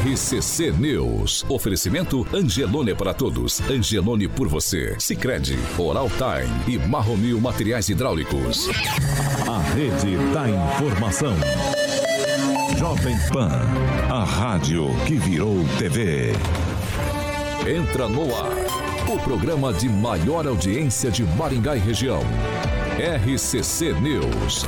RCC News. Oferecimento Angelone para todos. Angelone por você. Sicredi, Oral Time e Marromil Materiais Hidráulicos. A rede da informação. Jovem Pan, a rádio que virou TV. Entra no ar. O programa de maior audiência de Maringá e região. RCC News.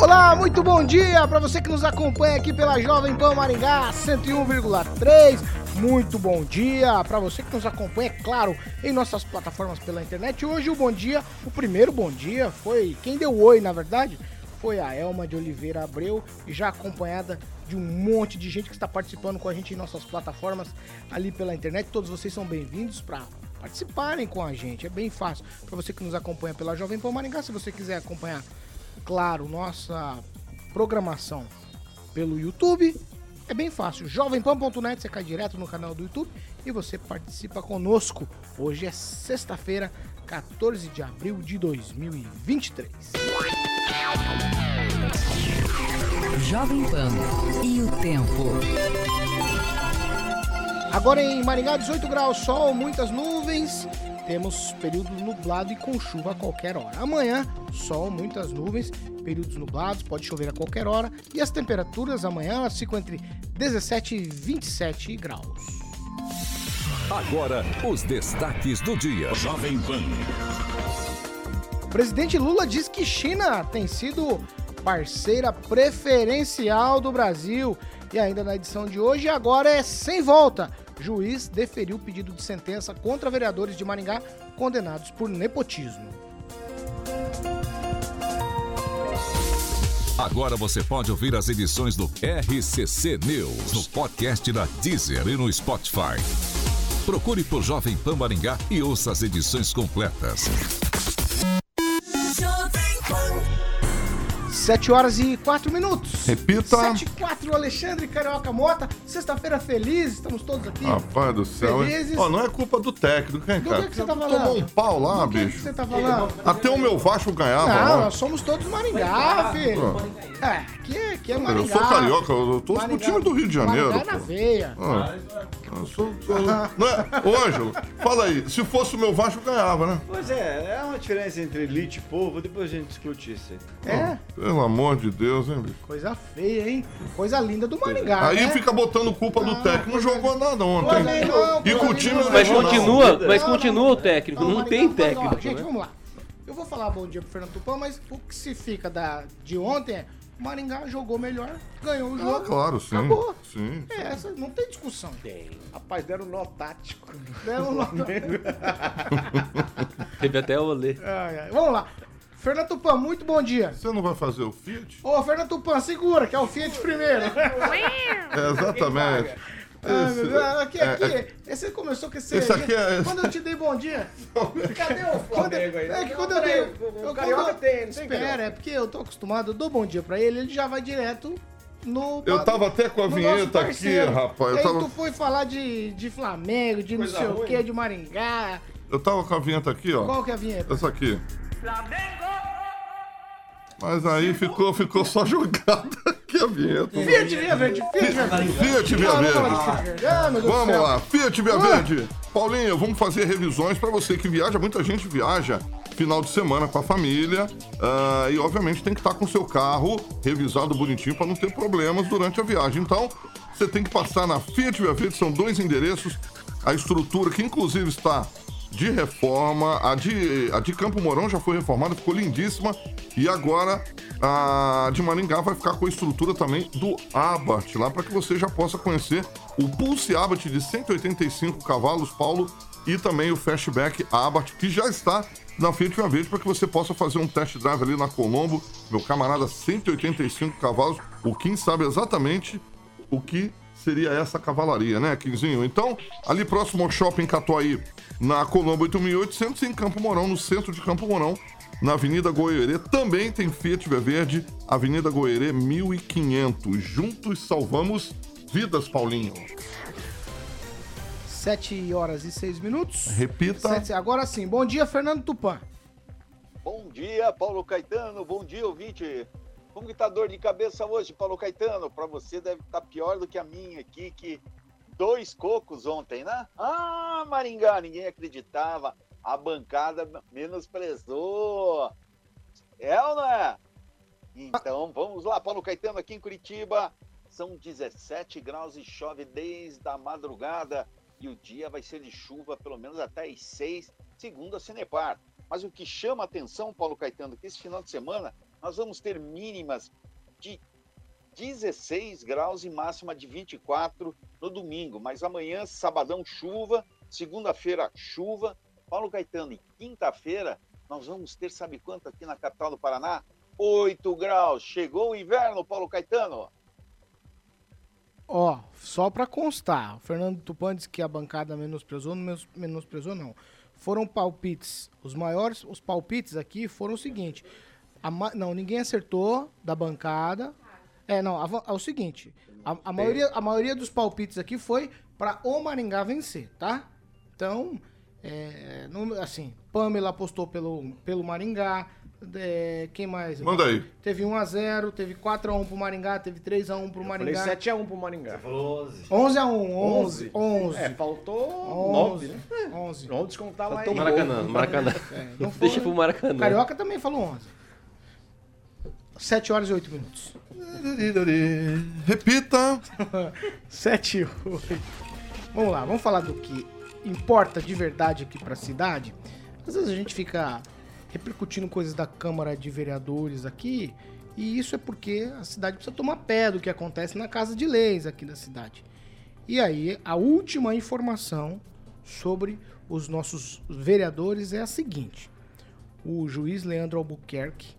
Olá, muito bom dia para você que nos acompanha aqui pela Jovem Pan Maringá 101,3. Muito bom dia para você que nos acompanha, é claro, em nossas plataformas pela internet. Hoje o bom dia, o primeiro bom dia foi quem deu oi, na verdade, foi a Elma de Oliveira Abreu, já acompanhada de um monte de gente que está participando com a gente em nossas plataformas ali pela internet. Todos vocês são bem-vindos para participarem com a gente. É bem fácil para você que nos acompanha pela Jovem Pan Maringá. Se você quiser acompanhar, claro, nossa programação pelo YouTube, é bem fácil. Jovempan.net, você cai direto no canal do YouTube e você participa conosco. Hoje é sexta-feira, 14 de abril de 2023. Jovem Pan e o tempo. Agora em Maringá, 18 graus, sol, muitas nuvens. Temos período nublado e com chuva a qualquer hora. Amanhã, sol, muitas nuvens, períodos nublados, pode chover a qualquer hora. E as temperaturas amanhã elas ficam entre 17 e 27 graus. Agora, os destaques do dia. Jovem Pan. O presidente Lula diz que China tem sido parceira preferencial do Brasil. E ainda na edição de hoje, agora é sem volta. Juiz deferiu pedido de sentença contra vereadores de Maringá condenados por nepotismo. Agora você pode ouvir as edições do RCC News no podcast da Deezer e no Spotify. Procure por Jovem Pan Maringá e ouça as edições completas. 7 horas e 4 minutos. Repita. 7 e 4, Alexandre Carioca Mota. Sexta-feira feliz, estamos todos aqui. Rapaz do céu? Felizes. Ó, não é culpa do técnico, hein, Do cara? que que você tá Tomou falando? um pau lá, Do que que bicho. você tá falando? Até o meu Vasco ganhava Não, lá. nós somos todos Maringá, filho. É, aqui é, aqui é Maringá. Eu sou carioca, eu torço pro Maringá- time do Rio de Janeiro. Maringá na veia. Ah, eu sou- sou- Não é? Ô, Ângelo, fala aí. Se fosse o meu Vasco, ganhava, né? Pois é, é uma diferença entre elite e povo, depois a gente discute isso aí. É, Pelo amor de Deus, hein, bicho? coisa feia, hein? Coisa linda do Maringá, Aí né? fica botando culpa do técnico. Não jogou nada ontem. Não, E com o time. Mas continua, mas continua o técnico, não, Maringá, tem mas, ó, técnico. Gente, né? vamos lá. Eu vou falar bom dia pro Fernando Tupan, mas o que se fica da, de ontem é o Maringá jogou melhor, ganhou o Ah, jogo. claro, sim. Acabou. Sim. É, essa não tem discussão. Rapaz, deram nó tático. Deram lá- Teve até o olê. Ai, ai. Vamos lá. Fernando Tupan, muito bom dia. Você não vai fazer o Fiat? Ô, Fernando Tupan, segura, que é o Fiat primeiro. É, exatamente. Ai, meu Deus, aqui, é, aqui. Esse começou com esse. Esse aqui é- Quando eu te dei bom dia. Cadê o Flamengo aí? É que quando eu dei. o- o eu- Carioca tem, não Espera, é porque eu tô acostumado, eu dou bom dia pra ele, ele já vai direto no. Eu tava até com a no vinheta aqui, rapaz. Eu aí tava- tu foi falar de, de Flamengo, de Coisa não sei o ruim. que, de Maringá. Eu tava com a vinheta aqui, ó. Qual que é a vinheta? Essa aqui. Mas aí ficou, ficou só jogada aqui a vinheta. Fiat Via Verde, Fiat Via Verde. Fiat Via Ah, Verde. Ah, Vamos lá, Fiat Via Ah. Verde. Paulinho, vamos fazer revisões pra você que viaja. Muita gente viaja final de semana com a família ah, e, obviamente, tem que estar com o seu carro revisado bonitinho pra não ter problemas durante a viagem. Então, você tem que passar na Fiat Via Verde. São dois endereços. A estrutura que, inclusive, está de reforma. A de, a de Campo Mourão já foi reformada, ficou lindíssima. E agora a de Maringá vai ficar com a estrutura também do Abarth lá, para que você já possa conhecer o Pulse Abarth de 185 cavalos, Paulo, e também o Fastback Abarth, que já está na Fiat Via Verde, para que você possa fazer um test drive ali na Colombo. Meu camarada, 185 cavalos. O Kim sabe exatamente o que seria essa cavalaria, né, Quinzinho? Então, ali próximo ao Shopping Catuaí, na Colombo 8800, e em Campo Mourão, no centro de Campo Mourão, na Avenida Goierê, também tem Fiat Via Verde, Avenida Goierê 1500. Juntos salvamos vidas, Paulinho. 7 horas e 6 minutos. Repita. Sete- agora sim, bom dia, Fernando Tupan. Bom dia, Paulo Caetano. Bom dia, ouvinte Como que tá dor de cabeça hoje, Paulo Caetano? Para você deve estar pior do que a minha aqui, que dois cocos ontem, né? Ah, Maringá, ninguém acreditava. A bancada menosprezou. É ou não é? Então, vamos lá, Paulo Caetano aqui em Curitiba. São 17 graus e chove desde a madrugada. E o dia vai ser de chuva pelo menos até às 6, segundo a Cinepar. Mas o que chama a atenção, Paulo Caetano, que esse final de semana nós vamos ter mínimas de 16 graus e máxima de 24 no domingo. Mas amanhã, sabadão, chuva. Segunda-feira, chuva. Paulo Caetano, e quinta-feira, nós vamos ter, sabe quanto aqui na capital do Paraná? 8 graus. Chegou o inverno, Paulo Caetano. Ó, só para constar, o Fernando Tupan disse que a bancada menosprezou, não menosprezou não. Foram palpites, os maiores, os palpites aqui foram o seguinte, a, não, ninguém acertou da bancada. É, não, a, é o seguinte, a, a maioria, a maioria dos palpites aqui foi para o Maringá vencer, tá? Então, é, assim, Pamela apostou pelo, pelo Maringá, é, quem mais? Manda aí. Teve 1x0, teve 4x1 pro Maringá, teve 3x1 pro Maringá. falei 7x1 pro Maringá. Você falou 11. 11x1, 11. 11. É, faltou 11, 9, né? 11. Vamos descontar lá aí. Maracanã, Maracanã. É, Deixa pro Maracanã. Carioca também falou 11. 7 horas e 8 minutos. Repita. 7 e 8. Vamos lá, vamos falar do que importa de verdade aqui pra cidade. Às vezes a gente fica repercutindo coisas da Câmara de Vereadores aqui, e isso é porque a cidade precisa tomar pé do que acontece na Casa de Leis aqui da cidade. E aí, a última informação sobre os nossos vereadores é a seguinte: o juiz Leandro Albuquerque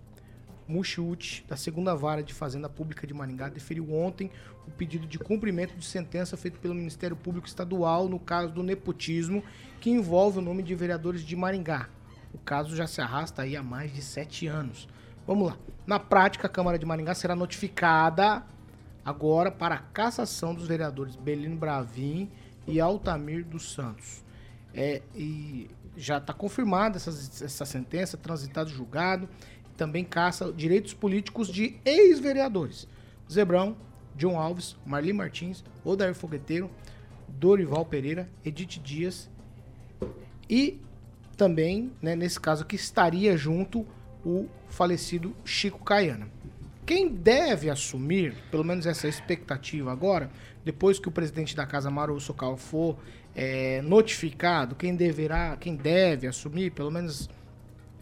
Muxiuti, da segunda vara de Fazenda Pública de Maringá, deferiu ontem o pedido de cumprimento de sentença feito pelo Ministério Público Estadual no caso do nepotismo que envolve o nome de vereadores de Maringá. O caso já se arrasta aí há mais de sete anos. Vamos lá. Na prática, a Câmara de Maringá será notificada agora para a cassação dos vereadores Belino Bravin e Altamir dos Santos. É, e já está confirmada essa, essa sentença, transitado julgado. Também caça direitos políticos de ex-vereadores. Zebrão, John Alves, Marli Martins, Odair Fogueteiro, Dorival Pereira, Edith Dias e também, né, nesse caso aqui, estaria junto o falecido Chico Caiana. Quem deve assumir, pelo menos essa expectativa agora, depois que o presidente da casa, Maru Socal, for é, notificado, quem deverá, quem deve assumir, pelo menos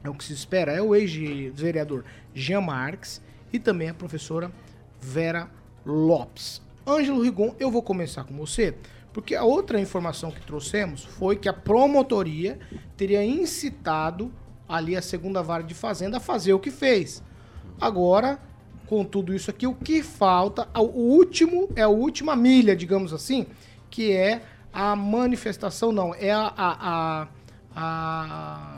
é o que se espera, é o ex-vereador Jean Marques e também a professora Vera Lopes. Ângelo Rigon, eu vou começar com você, porque a outra informação que trouxemos foi que a promotoria teria incitado ali a segunda vara de fazenda a fazer o que fez. Agora, com tudo isso aqui, o que falta, o último, é a última milha, digamos assim, que é a manifestação, não, é a, a, a, a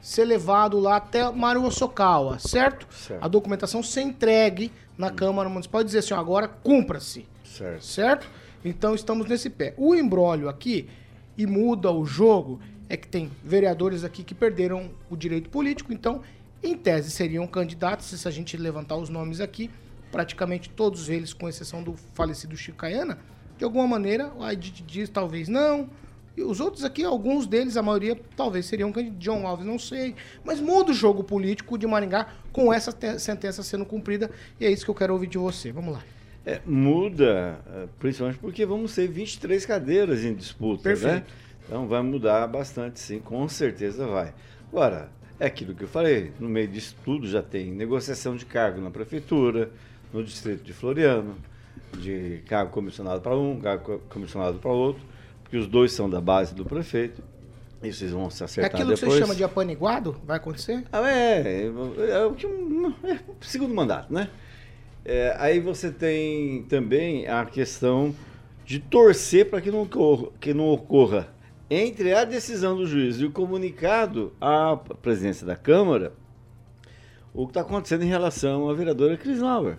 ser levado lá até Mário Sokawa, certo? certo? A documentação ser entregue na hum. Câmara Municipal e dizer assim, agora cumpra-se. Certo. Certo? Então estamos nesse pé. O embrólio aqui, e muda o jogo, é que tem vereadores aqui que perderam o direito político, então, em tese, seriam candidatos, se a gente levantar os nomes aqui, praticamente todos eles, com exceção do falecido Chico Caiana, de alguma maneira, o Edith diz talvez não, e os outros aqui, alguns deles, a maioria, talvez seriam candidatos. John Alves, não sei. Mas muda o jogo político de Maringá com essa sentença sendo cumprida. E é isso que eu quero ouvir de você. Vamos lá. É, muda, é, principalmente porque vamos ter 23 cadeiras em disputa, né? Perfeito. né? Então vai mudar bastante, sim, com certeza vai. Agora, é aquilo que eu falei, no meio disso tudo já tem negociação de cargo na prefeitura, no distrito de Floriano, de cargo comissionado para um, cargo comissionado para outro, porque os dois são da base do prefeito. Isso eles vão se acertar depois. Aquilo depois. que você chama de apaniguado? Vai acontecer? Ah, é, é, é, é, segundo mandato, né? É, aí você tem também a questão de torcer para que não, ocorra, que não ocorra entre a decisão do juiz e o comunicado à presidência da Câmara o que está acontecendo em relação à vereadora Cris Lauer.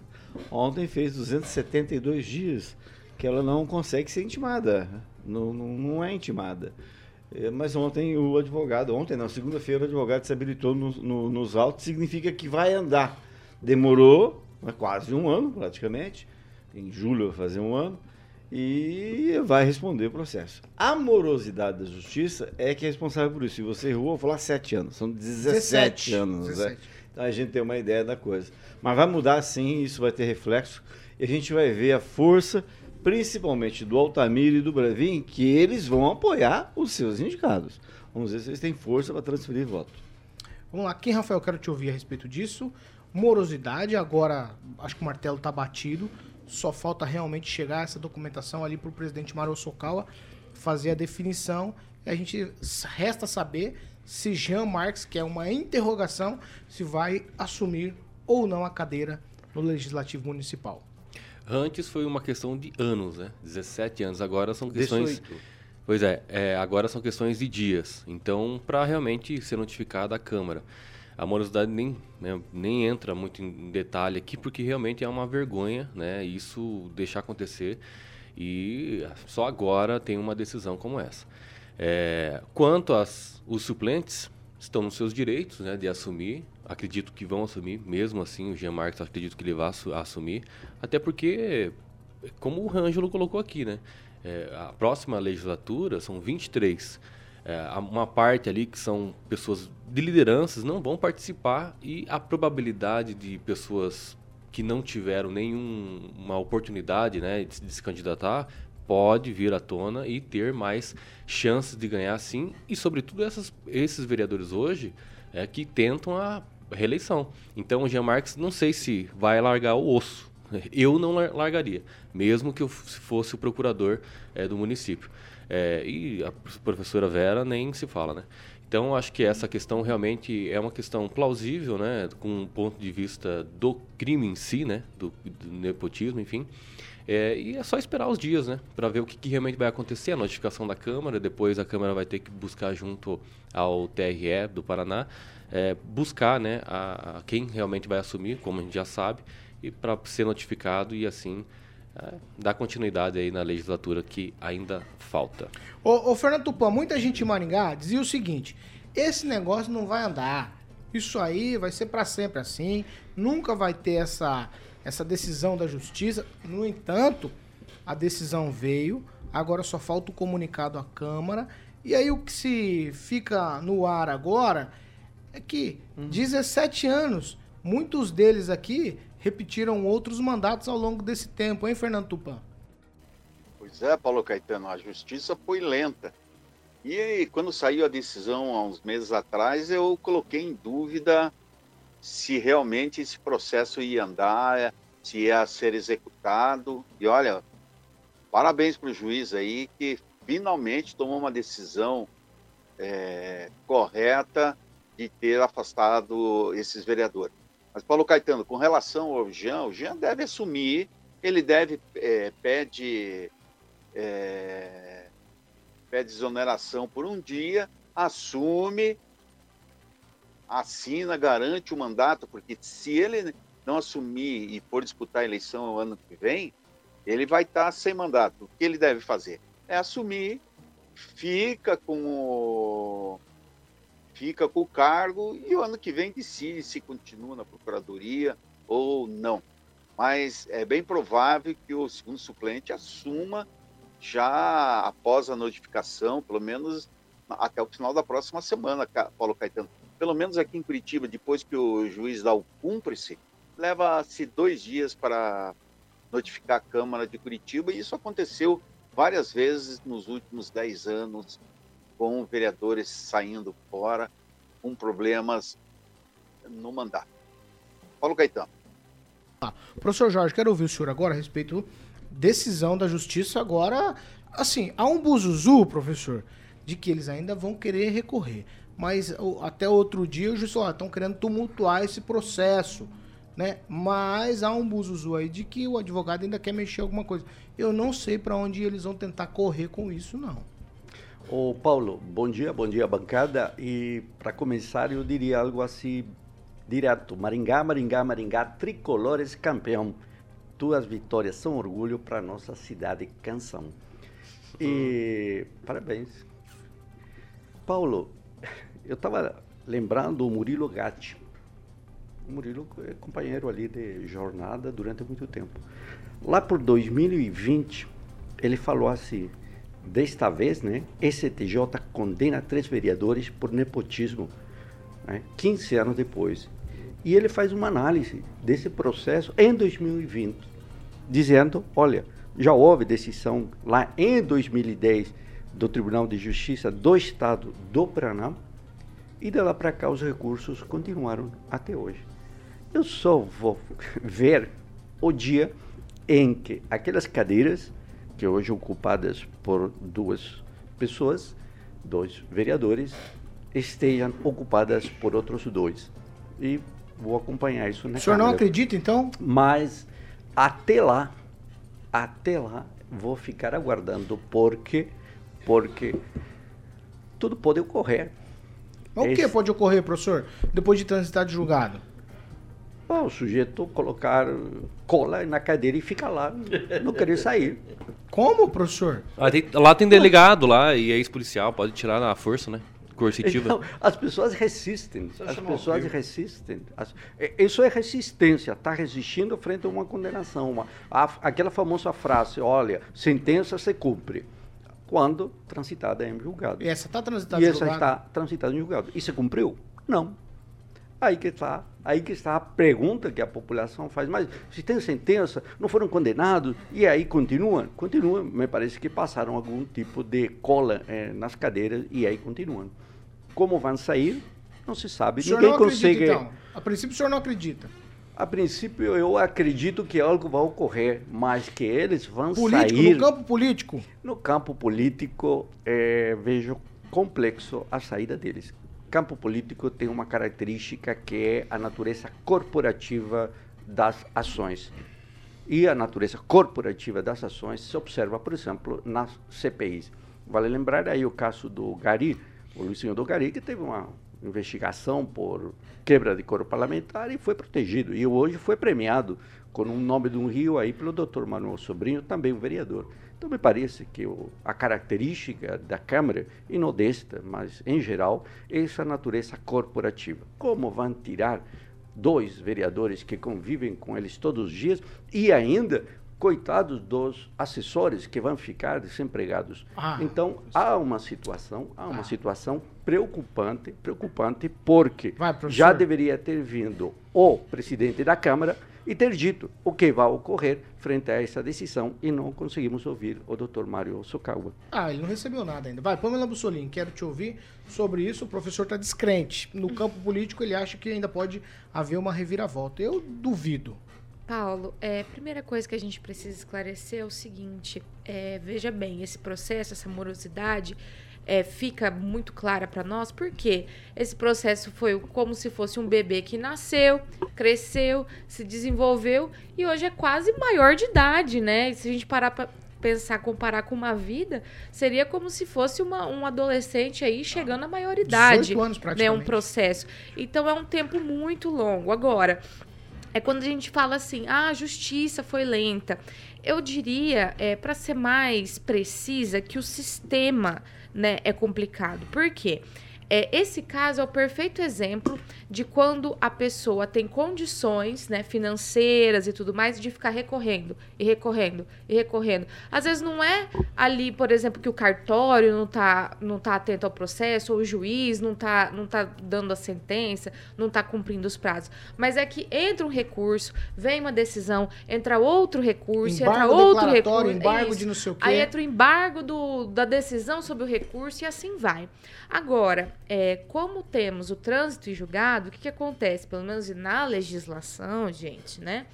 Ontem fez 272 dias que ela não consegue ser intimada, não, não, não é intimada. É, mas ontem o advogado, ontem não, segunda-feira o advogado se habilitou no, no, nos autos, significa que vai andar Demorou né, quase um ano, praticamente. Em julho vai fazer um ano. E vai responder o processo. A morosidade da justiça é que é responsável por isso. E você errou, vou falar sete anos. São 17, 17 anos, 17. Né? Então a gente tem uma ideia da coisa. Mas vai mudar sim, isso vai ter reflexo. E a gente vai ver a força, principalmente do Altamiro e do Bravin, que eles vão apoiar os seus indicados. Vamos ver se eles têm força para transferir voto. Vamos lá, quem, Rafael, quero te ouvir a respeito disso. Morosidade, agora acho que o martelo está batido. Só falta realmente chegar essa documentação ali para o presidente Mario Sokawa fazer a definição. E a gente resta saber se Jean Marques, que é uma interrogação, se vai assumir ou não a cadeira no Legislativo Municipal. Antes foi uma questão de anos, né? 17 anos. Agora são questões. 18. Pois é, é, agora são questões de dias. Então, para realmente ser notificada a Câmara. A morosidade nem, né, nem entra muito em detalhe aqui, porque realmente é uma vergonha né, isso deixar acontecer. E só agora tem uma decisão como essa. É, quanto aos suplentes, estão nos seus direitos né, de assumir. Acredito que vão assumir, mesmo assim, o Jean Marques acredito que ele vai assumir. Até porque, como o Ângelo colocou aqui, né? É, a próxima legislatura são 23. É, uma parte ali que são pessoas de lideranças não vão participar e a probabilidade de pessoas que não tiveram nenhuma oportunidade né, de, de se candidatar pode vir à tona e ter mais chances de ganhar sim e sobretudo essas, esses vereadores hoje é, que tentam a reeleição. Então o Jean Marques não sei se vai largar o osso eu não largaria, mesmo que eu fosse o procurador é, do município. É, e a professora Vera nem se fala, né? Então, acho que essa questão realmente é uma questão plausível, né? Com um ponto de vista do crime em si, né? Do, do nepotismo, enfim. É, e é só esperar os dias, né? Para ver o que, que, realmente vai acontecer. A notificação da Câmara, depois a Câmara vai ter que buscar junto ao TRE do Paraná, é, buscar né, a, a, quem realmente vai assumir, como a gente já sabe, e para ser notificado e assim é, dar continuidade aí na legislatura que ainda falta. Ô, ô Fernando Tupan, muita gente em Maringá dizia o seguinte: esse negócio não vai andar. Isso aí vai ser para sempre assim, nunca vai ter essa, essa decisão da justiça. No entanto, a decisão veio, agora só falta o comunicado à Câmara. E aí o que se fica no ar agora é que uhum. 17 anos, muitos deles aqui repetiram outros mandatos ao longo desse tempo, hein, Fernando Tupan? Pois é, Paulo Caetano, a justiça foi lenta. E quando saiu a decisão há uns meses atrás, eu coloquei em dúvida se realmente esse processo ia andar, se ia ser executado. E olha, parabéns para o juiz aí que finalmente tomou uma decisão é, correta de ter afastado esses vereadores. Mas, Paulo Caetano, com relação ao Jean, o Jean deve assumir, ele deve, é, pede, é, pede exoneração por um dia, assume, assina, garante o mandato, porque se ele não assumir e for disputar a eleição no ano que vem, ele vai estar sem mandato. O que ele deve fazer? É assumir, fica com o fica com o cargo e o ano que vem decide se continua na procuradoria ou não. Mas é bem provável que o segundo suplente assuma já após a notificação, pelo menos até o final da próxima semana, Paulo Caetano. Pelo menos aqui em Curitiba, depois que o juiz dá o cúmplice, leva-se dois dias para notificar a Câmara de Curitiba, e isso aconteceu várias vezes nos últimos dez anos com vereadores saindo fora com problemas no mandato. Paulo Caetano. Ah, professor Jorge, quero ouvir o senhor agora a respeito decisão da justiça agora, assim, há um buzuzu, professor, de que eles ainda vão querer recorrer. Mas até outro dia o juiz falou, estão querendo tumultuar esse processo, né? Mas há um buzuzu aí de que o advogado ainda quer mexer alguma coisa. Eu não sei para onde eles vão tentar correr com isso, não. Ô Paulo, bom dia, bom dia bancada. E para começar eu diria algo assim direto. Maringá, Maringá, Maringá, tricolores campeão. Tuas vitórias são orgulho para nossa cidade canção. E parabéns. Paulo, eu estava lembrando o Murilo Gatti. O Murilo é companheiro ali de jornada durante muito tempo. Lá por 2020, ele falou assim: desta vez, né, STJ condena três vereadores por nepotismo, né, 15 anos depois. E ele faz uma análise desse processo em 2020, dizendo: olha, já houve decisão lá em 2010 do Tribunal de Justiça do Estado do Paraná, e de lá para cá os recursos continuaram até hoje. Eu só vou ver o dia em que aquelas cadeiras, que hoje ocupadas por duas pessoas, dois vereadores, estejam ocupadas por outros dois. E vou acompanhar isso na O senhor não acredita, então? Mas até lá, até lá, vou ficar aguardando, porque, porque tudo pode ocorrer. Mas o que pode ocorrer, professor, depois de transitar de julgado? O sujeito colocar cola na cadeira e ficar lá, não querer sair. Como, professor? Ah, tem- lá tem delegado lá e é ex-policial, pode tirar na força, né? Coercitiva. Então, as pessoas resistem, Você as pessoas resistem. As- é- isso é resistência, está resistindo frente a uma condenação. Uma, a- aquela famosa frase, olha, sentença se cumpre, quando transitada em julgado. E essa está transitada e de essa julgado? está transitada em julgado. E se cumpriu? Não. Aí que está, aí que está a pergunta que a população faz. Mas se tem sentença, não foram condenados e aí continuam? Continuam. Me parece que passaram algum tipo de cola eh, nas cadeiras e aí continuam. Como vão sair? Não se sabe. O Ninguém não acredita, consegue. então? A princípio, o senhor não acredita. A princípio, eu acredito que algo vai ocorrer, mas que eles vão Político, sair. no campo político, No campo político, eh, vejo complexo a saída deles. Campo político tem uma característica que é a natureza corporativa das ações. E a natureza corporativa das ações se observa, por exemplo, nas CPIs. Vale lembrar aí o caso do Gari, o Luizinho do Gari, que teve uma investigação por quebra de coro parlamentar e foi protegido. E hoje foi premiado com um nome de um rio aí pelo doutor Manuel Sobrinho, também um vereador. Então me parece que o, a característica da Câmara, e não desta, mas em geral, é essa natureza corporativa. Como vão tirar dois vereadores que convivem com eles todos os dias e ainda coitados dos assessores que vão ficar desempregados. Ah. então há uma situação, há uma Ah. situação preocupante, preocupante porque Vai, já deveria ter vindo o presidente da Câmara e ter dito o que vai ocorrer frente a essa decisão e não conseguimos ouvir o Dr. Mário Socawa. Ah, ele não recebeu nada ainda. Vai, Pamela Bussolini, quero te ouvir sobre isso. O professor está descrente. No campo político, ele acha que ainda pode haver uma reviravolta. Eu duvido. Paulo, é, a primeira coisa que a gente precisa esclarecer é o seguinte: é, veja bem, esse processo, essa morosidade, é, fica muito clara para nós, porque esse processo foi como se fosse um bebê que nasceu, cresceu, se desenvolveu e hoje é quase maior de idade, né? E se a gente parar para pensar, comparar com uma vida, seria como se fosse uma, um adolescente aí chegando à maioridade. 18 anos né, praticamente. um processo. Então é um tempo muito longo. Agora, é quando a gente fala assim, ah, a justiça foi lenta. Eu diria, é, para ser mais precisa, que o sistema né, é complicado. Por quê? É, esse caso é o perfeito exemplo de quando a pessoa tem condições né, financeiras e tudo mais de ficar recorrendo e recorrendo e recorrendo. Às vezes não é ali, por exemplo, que o cartório não está não tá atento ao processo, ou o juiz não está não tá dando a sentença, não está cumprindo os prazos. Mas é que entra um recurso, vem uma decisão, entra outro recurso, entra Embargo outro declaratório, recurso. embargo isso. de não sei o quê. Aí entra o embargo do, da decisão sobre o recurso e assim vai. Agora, é, como temos o trânsito e julgado, o que, que acontece? Pelo menos na legislação, gente, né?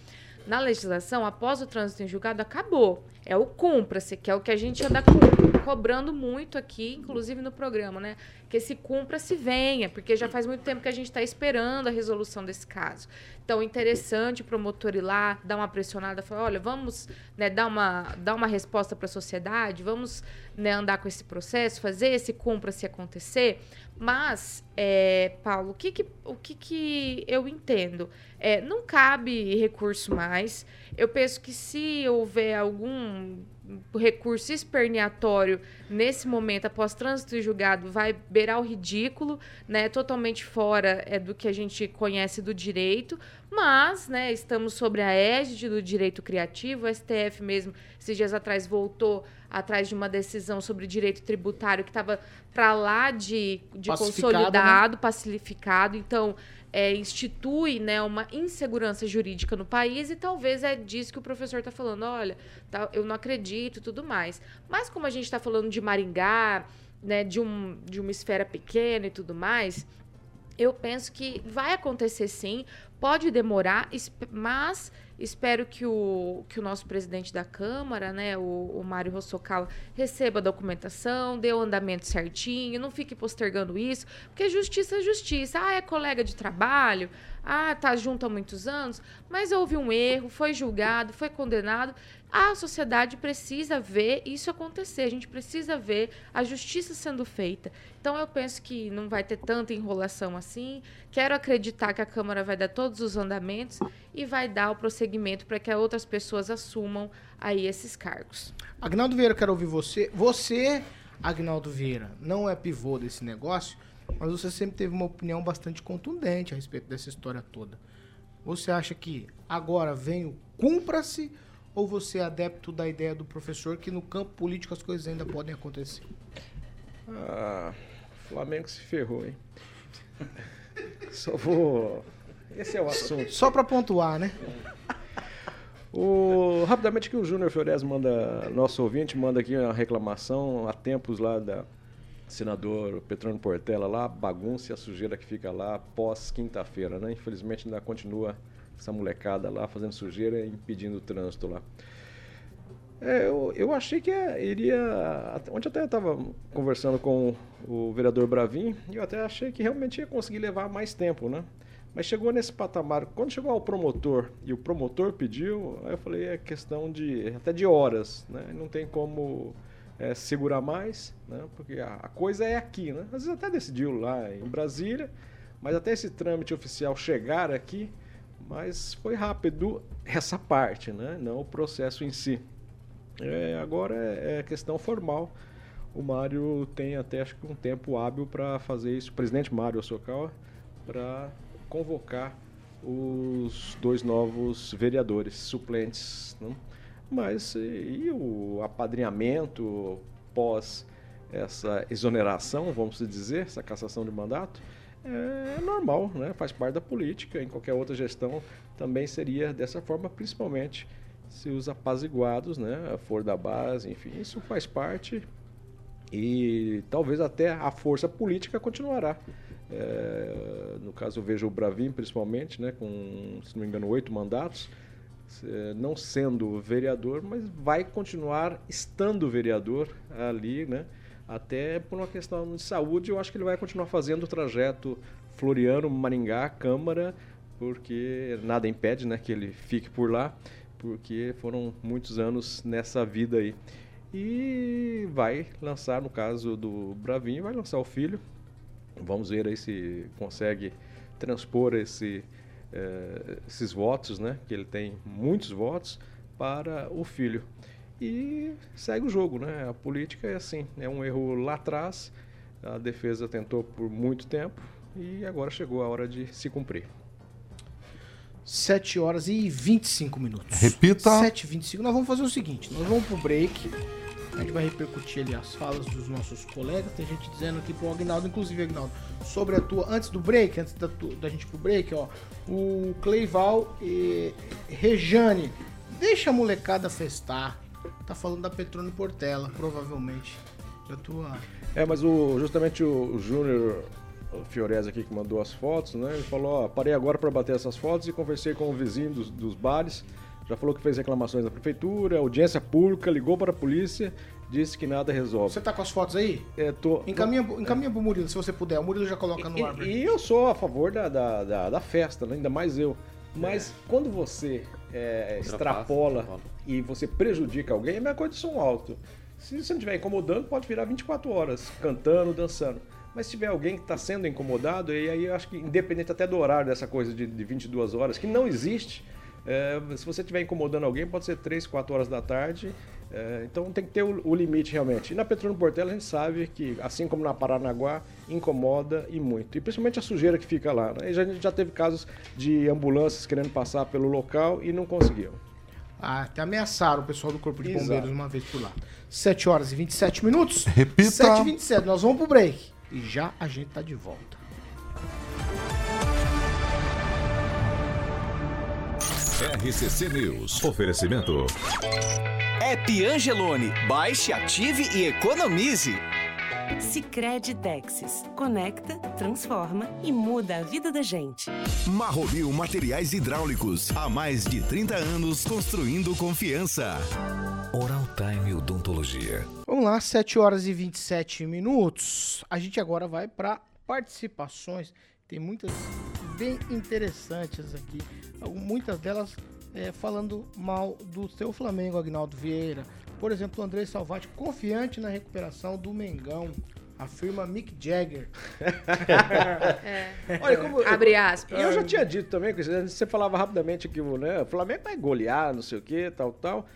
Na legislação, após o trânsito em julgado, acabou. É o cumpra-se, que é o que a gente anda co- cobrando muito aqui, inclusive no programa, né? Que esse cumpra-se venha, porque já faz muito tempo que a gente está esperando a resolução desse caso. Então, interessante o promotor ir lá, dar uma pressionada, falar, olha, vamos né, dar, uma, dar uma resposta para a sociedade, vamos né, andar com esse processo, fazer esse cumpra-se acontecer. Mas, é, Paulo, o que, que, o que, que eu entendo? É, não cabe recurso mais. Eu penso que se houver algum recurso esperneatório nesse momento, após trânsito e julgado, vai beirar o ridículo, né? Totalmente fora é, do que a gente conhece do direito, mas, né, estamos sobre a égide do direito criativo, o STF mesmo, esses dias atrás, voltou atrás de uma decisão sobre direito tributário que estava para lá de, de Pacificado, consolidado, pacificado. Então, é, institui né, uma insegurança jurídica no país e talvez é disso que o professor está falando. Olha, tá, eu não acredito tudo mais. Mas como a gente está falando de Maringá, né, de, um, de uma esfera pequena e tudo mais, eu penso que vai acontecer sim, pode demorar, mas espero que o, que o nosso presidente da Câmara, né, o, o Mário Rossokawa, receba a documentação, dê o andamento certinho, não fique postergando isso, porque justiça é justiça. Ah, é colega de trabalho, ah, tá junto há muitos anos, mas houve um erro, foi julgado, foi condenado. A sociedade precisa ver isso acontecer, a gente precisa ver a justiça sendo feita. Então eu penso que não vai ter tanta enrolação assim. Quero acreditar que a Câmara vai dar todos os andamentos e vai dar o prosseguimento para que outras pessoas assumam aí esses cargos. Agnaldo Vieira, quero ouvir você. Você, Agnaldo Vieira, não é pivô desse negócio, mas você sempre teve uma opinião bastante contundente a respeito dessa história toda. Você acha que agora vem o cumpra-se ou você é adepto da ideia do professor que no campo político as coisas ainda podem acontecer? Ah, Flamengo se ferrou, hein? Só vou. Esse é o assunto. Só para pontuar, né? O, rapidamente que o Júnior Fiores manda, nosso ouvinte, manda aqui uma reclamação há tempos lá da senador Petrônio Portela lá, bagunça e a sujeira que fica lá pós quinta-feira, né? Infelizmente ainda continua essa molecada lá fazendo sujeira e impedindo o trânsito lá. É, eu, eu achei que é, iria. Ontem até estava conversando com o vereador Bravin e eu até achei que realmente ia conseguir levar mais tempo, né? Mas chegou nesse patamar, quando chegou ao promotor e o promotor pediu, aí eu falei, é questão de até de horas, né? Não tem como é, segurar mais, né? Porque a, a coisa é aqui, né? Às vezes até decidiu lá em Brasília, mas até esse trâmite oficial chegar aqui, mas foi rápido essa parte, né? Não o processo em si. É, agora é, é questão formal. O Mário tem até acho que um tempo hábil para fazer isso, o presidente Mário Osokawa, para convocar os dois novos vereadores suplentes. Né? Mas e, o apadrinhamento pós essa exoneração, vamos dizer, essa cassação de mandato, é normal, né? faz parte da política. Em qualquer outra gestão também seria dessa forma, principalmente se os apaziguados, né, for da base, enfim, isso faz parte e talvez até a força política continuará. É, no caso eu vejo o Bravin principalmente, né, com, se não me engano, oito mandatos, não sendo vereador, mas vai continuar estando vereador ali, né, até por uma questão de saúde, eu acho que ele vai continuar fazendo o trajeto Floriano, Maringá, Câmara, porque nada impede né, que ele fique por lá porque foram muitos anos nessa vida aí. E vai lançar, no caso do Bravinho, vai lançar o filho. Vamos ver aí se consegue transpor esse, eh, esses votos, né? Que ele tem muitos votos para o filho. E segue o jogo, né? A política é assim, é um erro lá atrás, a defesa tentou por muito tempo e agora chegou a hora de se cumprir. 7 horas e 25 minutos. Repita. 7 e 25. Nós vamos fazer o seguinte: nós vamos pro break. A gente vai repercutir ali as falas dos nossos colegas. Tem gente dizendo aqui pro Agnaldo, inclusive, Agnaldo, sobre a tua. Antes do break, antes da, tu, da gente pro break, ó. O Cleival e Rejane. Deixa a molecada festar. Tá falando da Petrone Portela, provavelmente. Da tua. É, mas o, justamente o, Júnior Fiorese aqui que mandou as fotos, né? Ele falou, ó, parei agora para bater essas fotos e conversei com o vizinho dos, dos bares. Já falou que fez reclamações da prefeitura, audiência pública, ligou para a polícia, disse que nada resolve. Você tá com as fotos aí? É, tô. Encaminha, encaminha pro Murilo, se você puder. O Murilo já coloca no e, ar. E eu sou a favor da, da, da, da festa, né? ainda mais eu. Mas quando você é, extrapola extrapola. e você prejudica alguém, é a mesma coisa de som alto. Se você não estiver incomodando, pode virar 24 horas, cantando, dançando. Mas se tiver alguém que está sendo incomodado, e aí eu acho que independente até do horário dessa coisa de, de 22 horas, que não existe, é, se você estiver incomodando alguém, pode ser 3, 4 horas da tarde, É, então tem que ter o, o limite realmente. E na Petróleo Portela a gente sabe que, assim como na Paranaguá, incomoda e muito. E principalmente a sujeira que fica lá. Né? E já, a gente já teve casos de ambulâncias querendo passar pelo local e não conseguiram. Ah, até ameaçaram o pessoal do Corpo de Exato. Bombeiros uma vez por lá. 7 horas e 27 minutos. Repita. 7 e 27 nós vamos pro break. E já a gente tá de volta. RCC News. Oferecimento. App Angelone. Baixe, ative e economize. Sicredi Texas. Conecta, transforma e muda a vida da gente. Marromil Materiais Hidráulicos. Há mais de 30 anos construindo confiança. Oral Time Odontologia. Vamos lá, 7 horas e 27 minutos. A gente agora vai para participações. Tem muitas bem interessantes aqui. Muitas delas é, falando mal do seu Flamengo, Agnaldo Vieira. Por exemplo, o André Salvati, confiante na recuperação do Mengão. Afirma Mick Jagger. É. Olha, como- Abre aspas. E eu já tinha dito também, que você falava rapidamente que o, né, o Flamengo vai golear, não sei o que, tal, tal.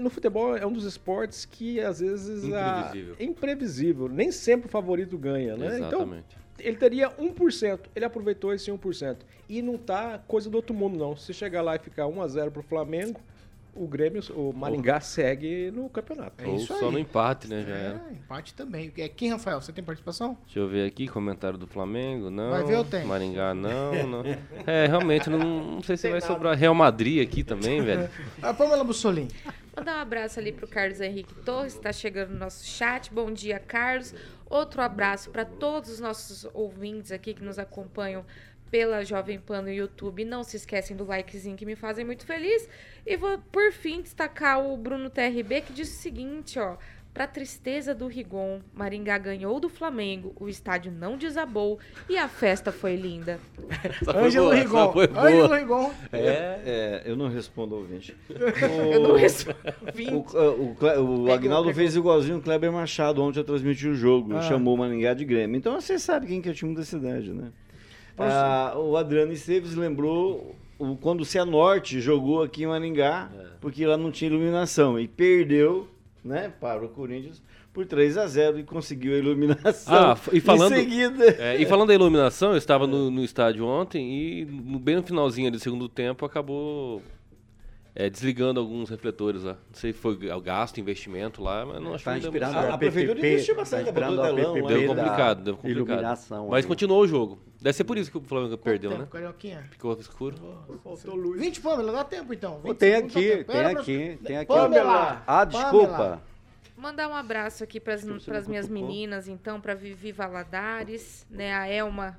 No futebol é um dos esportes que às vezes Imprevisível. é imprevisível. Nem sempre o favorito ganha, né? Então, Exatamente. ele teria 1%, ele aproveitou esse 1%. E não tá coisa do outro mundo, não. Se chegar lá e ficar 1x0 pro Flamengo, o Grêmio, o Maringá segue no campeonato. É Ou isso só aí. no empate, né? Já era. É, empate também. É, Quem, Rafael? Você tem participação? Deixa eu ver aqui, comentário do Flamengo, não. Vai ver ou tem? Maringá, não, não. É, realmente, não, não sei se vai sobrar Real Madrid aqui também, velho. A Pamela Bussolini. Mandar um abraço ali pro Carlos Henrique Torres, que tá chegando no nosso chat. Bom dia, Carlos. Outro abraço para todos os nossos ouvintes aqui que nos acompanham pela Jovem Pan no YouTube. Não se esquecem do likezinho que me fazem muito feliz. E vou, por fim, destacar o Bruno TRB, que diz o seguinte, ó. Pra tristeza do Rigon, Maringá ganhou do Flamengo, o estádio não desabou e a festa foi linda. Ângelo Rigon. Ângelo Rigon. É, é, eu não respondo ao ouvinte. Eu não respondo. O, o, Cle- o Agnaldo pegou. fez igualzinho o Kleber Machado ontem eu transmiti o jogo, Ah. chamou o Maringá de Grêmio. Então você sabe quem que é o time da cidade, né? Ah, o Adriano Esteves lembrou o, quando o Cianorte jogou aqui em Maringá, É. porque lá não tinha iluminação, e perdeu né, para o Corinthians por 3 a 0 e conseguiu a iluminação. Ah, e falando- Em seguida... É, e falando da iluminação, eu estava no, no estádio ontem e no- bem no finalzinho do segundo tempo acabou é, desligando alguns refletores lá. Não sei se foi o gasto, investimento lá, mas não acho Tá que inspirado muito no A prefeitura PPP, investiu tá bastante, inspirado botou telão lá. Deu complicado, deu complicado. Iluminação. Mas ali. continuou o jogo. Deve ser por isso que o Flamengo perdeu, né? Tempo, Carioquinha. Ficou escuro. Faltou luz. 20, Pamela, dá tempo então. 20 Tem aqui, tem aqui, tem aqui. Pamela. Ah, Pamela. desculpa. Mandar um abraço aqui para as minhas meninas, então, para Vivi Valadares, né? A Elma,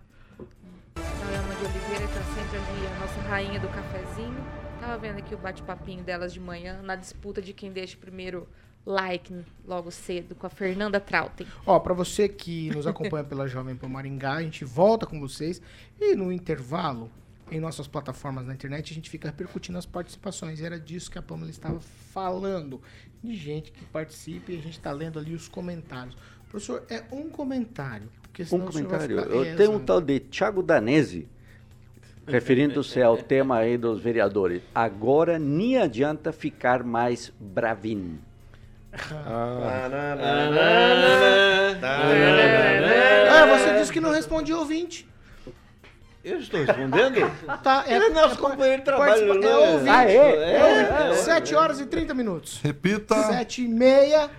a Elma de Oliveira, que tá sempre ali, a nossa rainha do cafezinho. Tava vendo aqui o bate-papinho delas de manhã, na disputa de quem deixa o primeiro like logo cedo, com a Fernanda Trautem. Ó, pra você que nos acompanha pela Jovem Pan Maringá, a gente volta com vocês e no intervalo, em nossas plataformas na internet, a gente fica repercutindo as participações. E era disso que a Pamela estava falando, de gente que participa e a gente tá lendo ali os comentários. Professor, é um comentário. Porque Um comentário. ficar- Eu É, tenho um tal de Thiago Danese, referindo-se ao tema aí dos vereadores. Agora nem adianta ficar mais bravinho. Ah, você disse que não respondia ouvinte. Eu estou respondendo? Tá, é, Ele é nosso é companheiro de trabalho, É né? ouvinte. Ah, é? É ouvinte. É, é. 7 horas e 30 minutos. Repita. Sete e meia.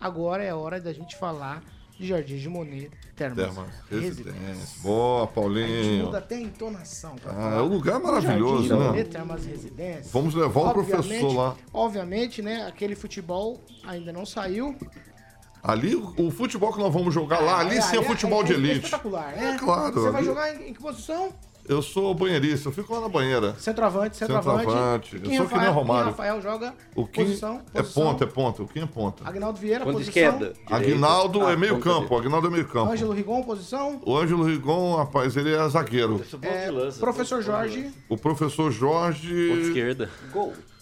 Agora é hora da gente falar de Jardim de Monet, Termas, Termas Residência. Residência. Boa, A gente Paulinho. muda até a entonação. Ah, é um lugar maravilhoso, Jardim né? Monet, Termas Residência. Vamos levar o Obviamente- professor lá. Obviamente, né, aquele futebol ainda não saiu. Ali, o futebol que nós vamos jogar lá, ali sim é futebol de é elite. espetacular, né? É claro, Você vai ali- jogar em, em que posição? Eu sou banheirista, eu fico lá na banheira. Centroavante, centroavante. Centroavante. Eu quem sou que nem Rafael- Romário. quem Rafael joga O Kim posição, é posição. ponta, é ponta. O Kim é ponta. Agnaldo Vieira, Ponta posição. esquerda. Aguinaldo Ah, é meio campo. Aguinaldo é meio campo. Ângelo Rigon, posição. O Ângelo Rigon, rapaz, ele é zagueiro. É, professor Jorge. O professor Jorge. esquerda.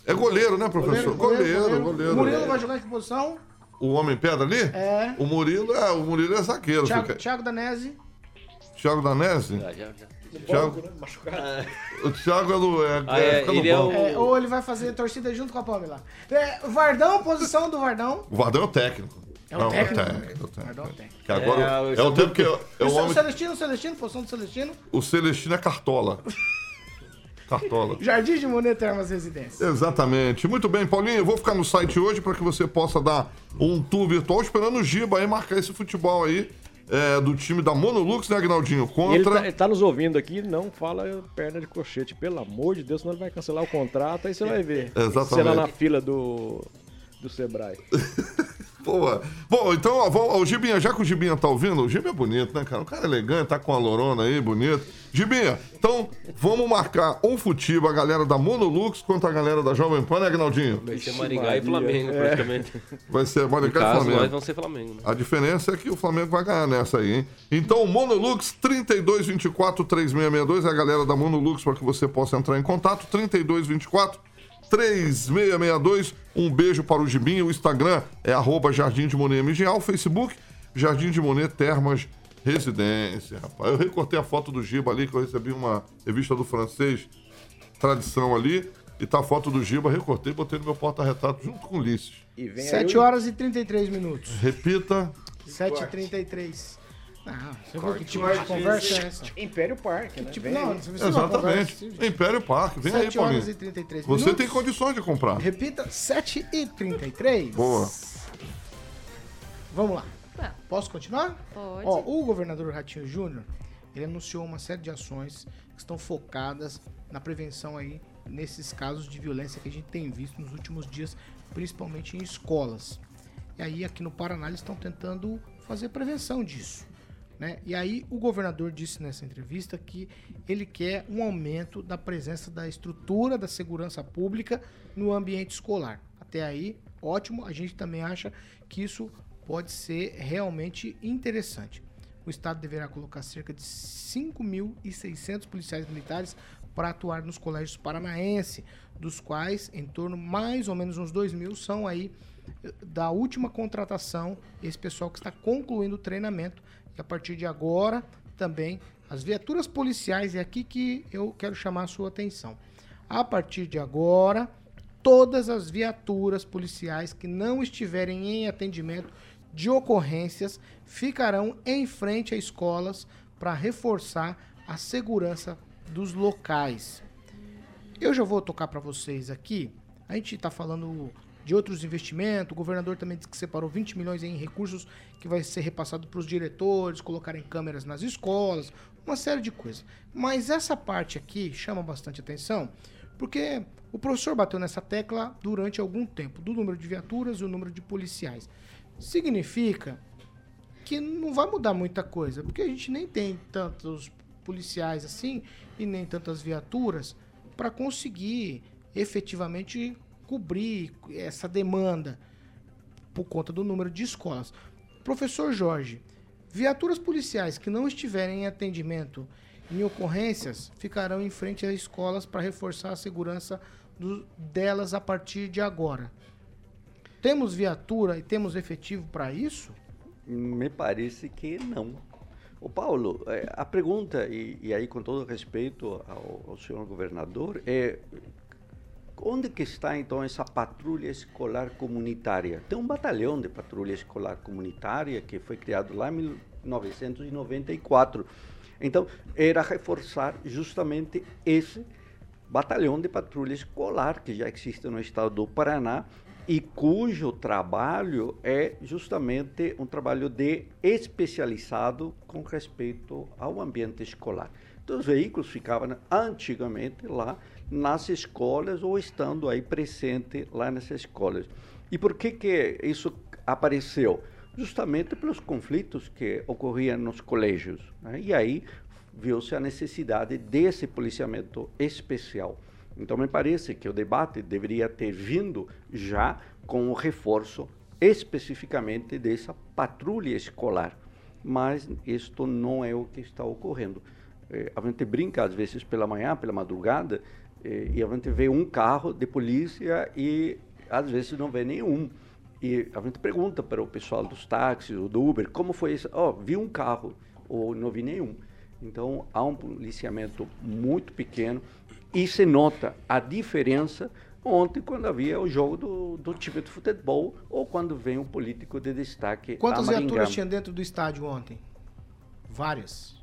É goleiro, né, professor? Goleiro, goleiro. Murilo vai jogar em que posição? O Homem Pedra ali? É. O Murilo é, o Murilo é zagueiro. Thiago, fica- Thiago Danese. Thiago Danese? Já, já, já. Thiago, o Thiago é do. É, Ah, é, é, fica no ele é banco. É, ou ele vai fazer torcida junto com a Pamela. É, Vardão, posição do Vardão. O Vardão é o técnico. É o Não, técnico? É o técnico. é o técnico. Vardão é o técnico. Que agora É, é, é o tempo que é, é o o homem. Celestino, Celestino, posição do Celestino. O Celestino é cartola. Cartola. Jardim de Monet Termas Residência. Exatamente. Muito bem, Paulinho. Eu vou ficar no site hoje para que você possa dar um tour virtual esperando o Giba aí marcar esse futebol aí é, do time da Monolux, né, Agnaldinho? E ele Contra. tá, ele tá nos ouvindo aqui, não fala perna de cochete, pelo amor de Deus, senão ele vai cancelar o contrato, aí você vai ver. Exatamente. Lá na fila do, do Sebrae. Boa. Bom, então, ó, vamos- ó, o Gibinha, já que o Gibinha tá ouvindo, o Gibinha é bonito, né, cara? Um cara elegante, tá com a lorona aí, bonito. Gibinha, então vamos marcar um futebol, a galera da Monolux contra a galera da Jovem Pan, né, Agnaldinho? Vai ser Maringá e. Flamengo, É. praticamente. Vai ser Maringá e caso, Flamengo. nós vamos ser Flamengo. Né? A diferença é que o Flamengo vai ganhar nessa aí, hein? Então, Monolux 3224 3662 é a galera da Monolux para que você possa entrar em contato. 3224 3662. Um beijo para o Gibinho. O Instagram é arroba Jardim de Monet MGA. O Facebook, Jardim de Monet Termas Residência. Rapaz, eu recortei a foto do Giba ali, que eu recebi uma revista do francês, tradição ali. E tá a foto do Giba, recortei, botei no meu porta-retrato junto com o Ulisses. E vem 7 horas e 33 minutos. Repita. 7h33. Não, você viu que tipo de conversa é essa? Império Parque, né? Tipo, Vem não, aí. você Exatamente. conversa, Império Parque. Vem aí, 7 horas Paulinho. e 33 Você tem condições de comprar. Repita, 7 e 33 Boa. Vamos lá. Posso continuar? Pode. Ó, o governador Ratinho Júnior, ele anunciou uma série de ações que estão focadas na prevenção aí nesses casos de violência que a gente tem visto nos últimos dias, principalmente em escolas. E aí aqui no Paraná eles estão tentando fazer prevenção disso. Né? E aí o governador disse nessa entrevista que ele quer um aumento da presença da estrutura da segurança pública no ambiente escolar. Até aí, ótimo, a gente também acha que isso pode ser realmente interessante. O Estado deverá colocar cerca de 5.600 policiais militares para atuar nos colégios paranaenses, dos quais em torno mais ou menos uns 2 mil são aí da última contratação, esse pessoal que está concluindo o treinamento. E a partir de agora, também, as viaturas policiais, é aqui que eu quero chamar a sua atenção. A partir de agora, todas as viaturas policiais que não estiverem em atendimento de ocorrências ficarão em frente a escolas para reforçar a segurança dos locais. Eu já vou tocar para vocês aqui. A gente está falando de outros investimentos. O governador também disse que separou 20 milhões em recursos que vai ser repassado para os diretores, colocarem câmeras nas escolas, uma série de coisas. Mas essa parte aqui chama bastante atenção, porque o professor bateu nessa tecla durante algum tempo, do número de viaturas e o número de policiais. Significa que não vai mudar muita coisa, porque a gente nem tem tantos policiais assim e nem tantas viaturas para conseguir efetivamente cobrir essa demanda por conta do número de escolas. Professor Jorge, viaturas policiais que não estiverem em atendimento em ocorrências ficarão em frente às escolas para reforçar a segurança do- delas a partir de agora. Temos viatura e temos efetivo para isso? Me parece que não. O Paulo, eh, a pergunta, e, e aí com todo respeito ao, ao senhor governador, é onde que está então essa patrulha escolar comunitária? Tem um batalhão de patrulha escolar comunitária que foi criado lá em 1994. Então, era reforçar justamente esse batalhão de patrulha escolar que já existe no estado do Paraná e cujo trabalho é justamente um trabalho de especializado com respeito ao ambiente escolar. Então, os veículos ficavam antigamente lá nas escolas ou estando aí presente lá nessas escolas. E por que que isso apareceu? Justamente pelos conflitos que ocorriam nos colégios. né? E aí viu-se a necessidade desse policiamento especial. Então, me parece que o debate deveria ter vindo já com o reforço especificamente dessa patrulha escolar. Mas isto não é o que está ocorrendo. Eh, a gente brinca, às vezes, pela manhã, pela madrugada, e a gente vê um carro de polícia e, às vezes, não vê nenhum. E a gente pergunta para o pessoal dos táxis ou do Uber, como foi isso? Ó, vi um carro, ou não vi nenhum. Então, há um policiamento muito pequeno e se nota a diferença ontem quando havia o jogo do, do time de futebol ou quando vem um político de destaque Quantas viaturas tinha dentro do estádio ontem? Várias.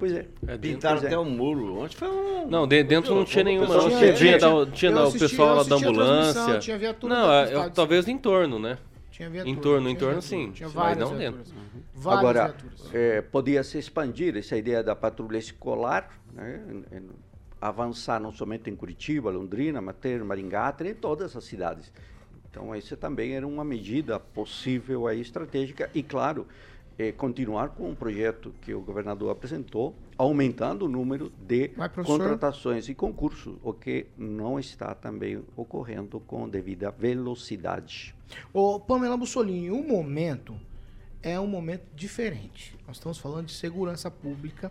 Pois é. Pintaram Pois é. até o muro. Ontem foi um. Não, de- dentro não tinha nenhuma. Não. tinha Tinha, da- tinha Eu da- o pessoal eu lá da ambulância. tinha viatura Não, dentro do é, estádio, talvez no entorno, né? Tinha viatura, Em torno, em torno sim. tinha mas várias não viaturas. dentro. Várias Agora, viaturas. eh, podia se expandir essa ideia da patrulha escolar, né, em- em avançar não somente em Curitiba, Londrina, mas ter Maringá, em todas as cidades. Então, essa também era uma medida possível aí, estratégica e, claro, eh, continuar com um projeto que o governador apresentou, aumentando o número de professor. contratações e concursos, o que não está também ocorrendo com devida velocidade. Ô, Pamela Bussolini, o momento é um momento diferente. Nós estamos falando de segurança pública.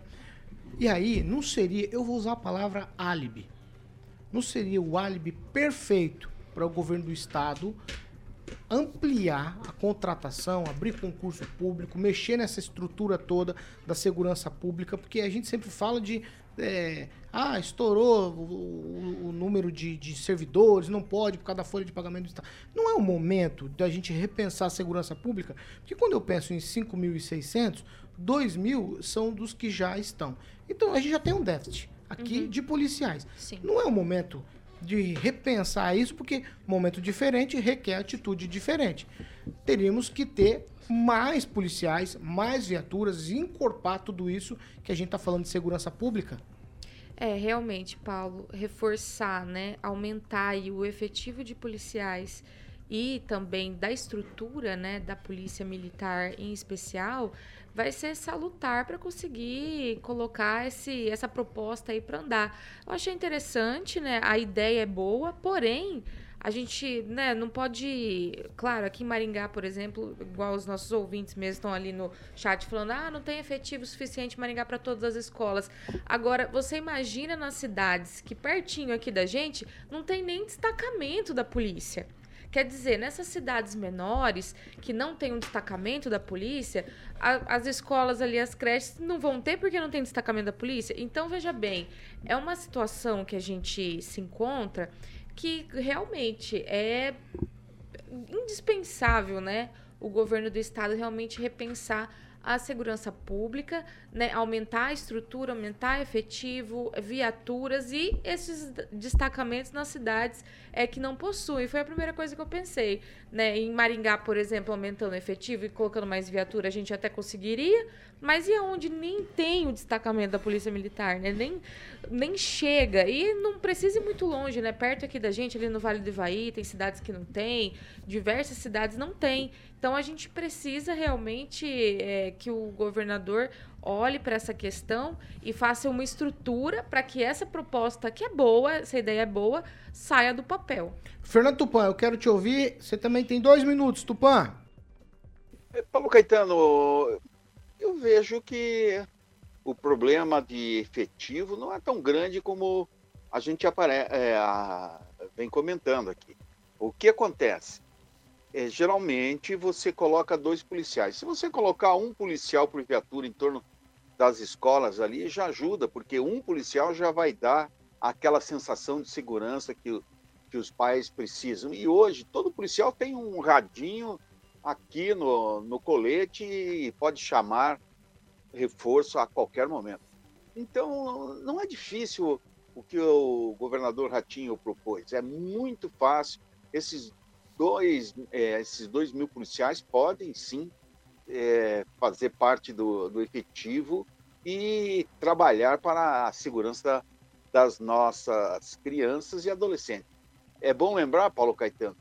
E aí, não seria, eu vou usar a palavra álibi. Não seria o álibi perfeito para o governo do estado ampliar a contratação, abrir concurso público, mexer nessa estrutura toda da segurança pública, porque a gente sempre fala de é, ah, estourou o, o- número de, de servidores, não pode por causa da folha de pagamento do Estado. Não é o momento da gente repensar a segurança pública, porque quando eu penso em 5.600, 2 mil são dos que já estão. Então a gente já tem um déficit aqui de policiais. Não é o momento de repensar isso, porque momento diferente requer atitude diferente. Teríamos que ter mais policiais, mais viaturas, encorpar tudo isso que a gente está falando de segurança pública. É, realmente, Paulo, reforçar, né, aumentar o efetivo de policiais e também da estrutura, né, da polícia militar em especial, vai ser salutar para conseguir colocar esse, essa proposta aí para andar. Eu achei interessante, né, a ideia é boa, porém a gente, né, não pode. Claro, aqui em Maringá, por exemplo, igual os nossos ouvintes mesmo estão ali no chat falando: ah, não tem efetivo suficiente em Maringá para todas as escolas. Agora, você imagina nas cidades que pertinho aqui da gente não tem nem destacamento da polícia. Quer dizer, nessas cidades menores, que não tem um destacamento da polícia, a- as escolas ali, as creches, não vão ter porque não tem destacamento da polícia. Então, veja bem, é uma situação que a gente se encontra que realmente é indispensável, né? O governo do estado realmente repensar a segurança pública, né? Aumentar a estrutura, aumentar efetivo, viaturas e esses destacamentos nas cidades é que não possuem. Foi a primeira coisa que eu pensei, né? Em Maringá, por exemplo, aumentando efetivo e colocando mais viatura, a gente até conseguiria, mas e aonde nem tem o destacamento da Polícia Militar, né? Nem, nem chega. E não precisa ir muito longe, né? Perto aqui da gente, ali no Vale do Ivaí, tem cidades que não tem, diversas cidades não tem. Então a gente precisa realmente é, que o governador olhe para essa questão e faça uma estrutura para que essa proposta, que é boa, essa ideia é boa, saia do papel. Fernando Tupan, eu quero te ouvir. Você também tem dois minutos, Tupan. Paulo Caetano, eu vejo que o problema de efetivo não é tão grande como a gente apare- é, a- vem comentando aqui. O que acontece? É, geralmente você coloca dois policiais. Se você colocar um policial por viatura em torno das escolas ali, já ajuda, porque um policial já vai dar aquela sensação de segurança que, que os pais precisam. E hoje, todo policial tem um radinho aqui no, no colete e pode chamar reforço a qualquer momento. Então, não é difícil o que o governador Ratinho propôs. É muito fácil. Esses dois, é, esses dois mil policiais podem sim é, fazer parte do, do efetivo e trabalhar para a segurança das nossas crianças e adolescentes. É bom lembrar, Paulo Caetano,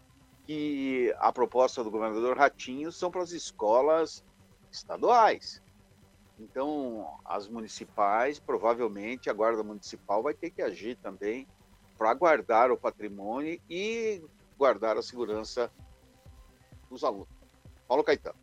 que a proposta do governador Ratinho são para as escolas estaduais. Então, as municipais, provavelmente a Guarda Municipal vai ter que agir também para guardar o patrimônio e guardar a segurança dos alunos. Paulo Caetano.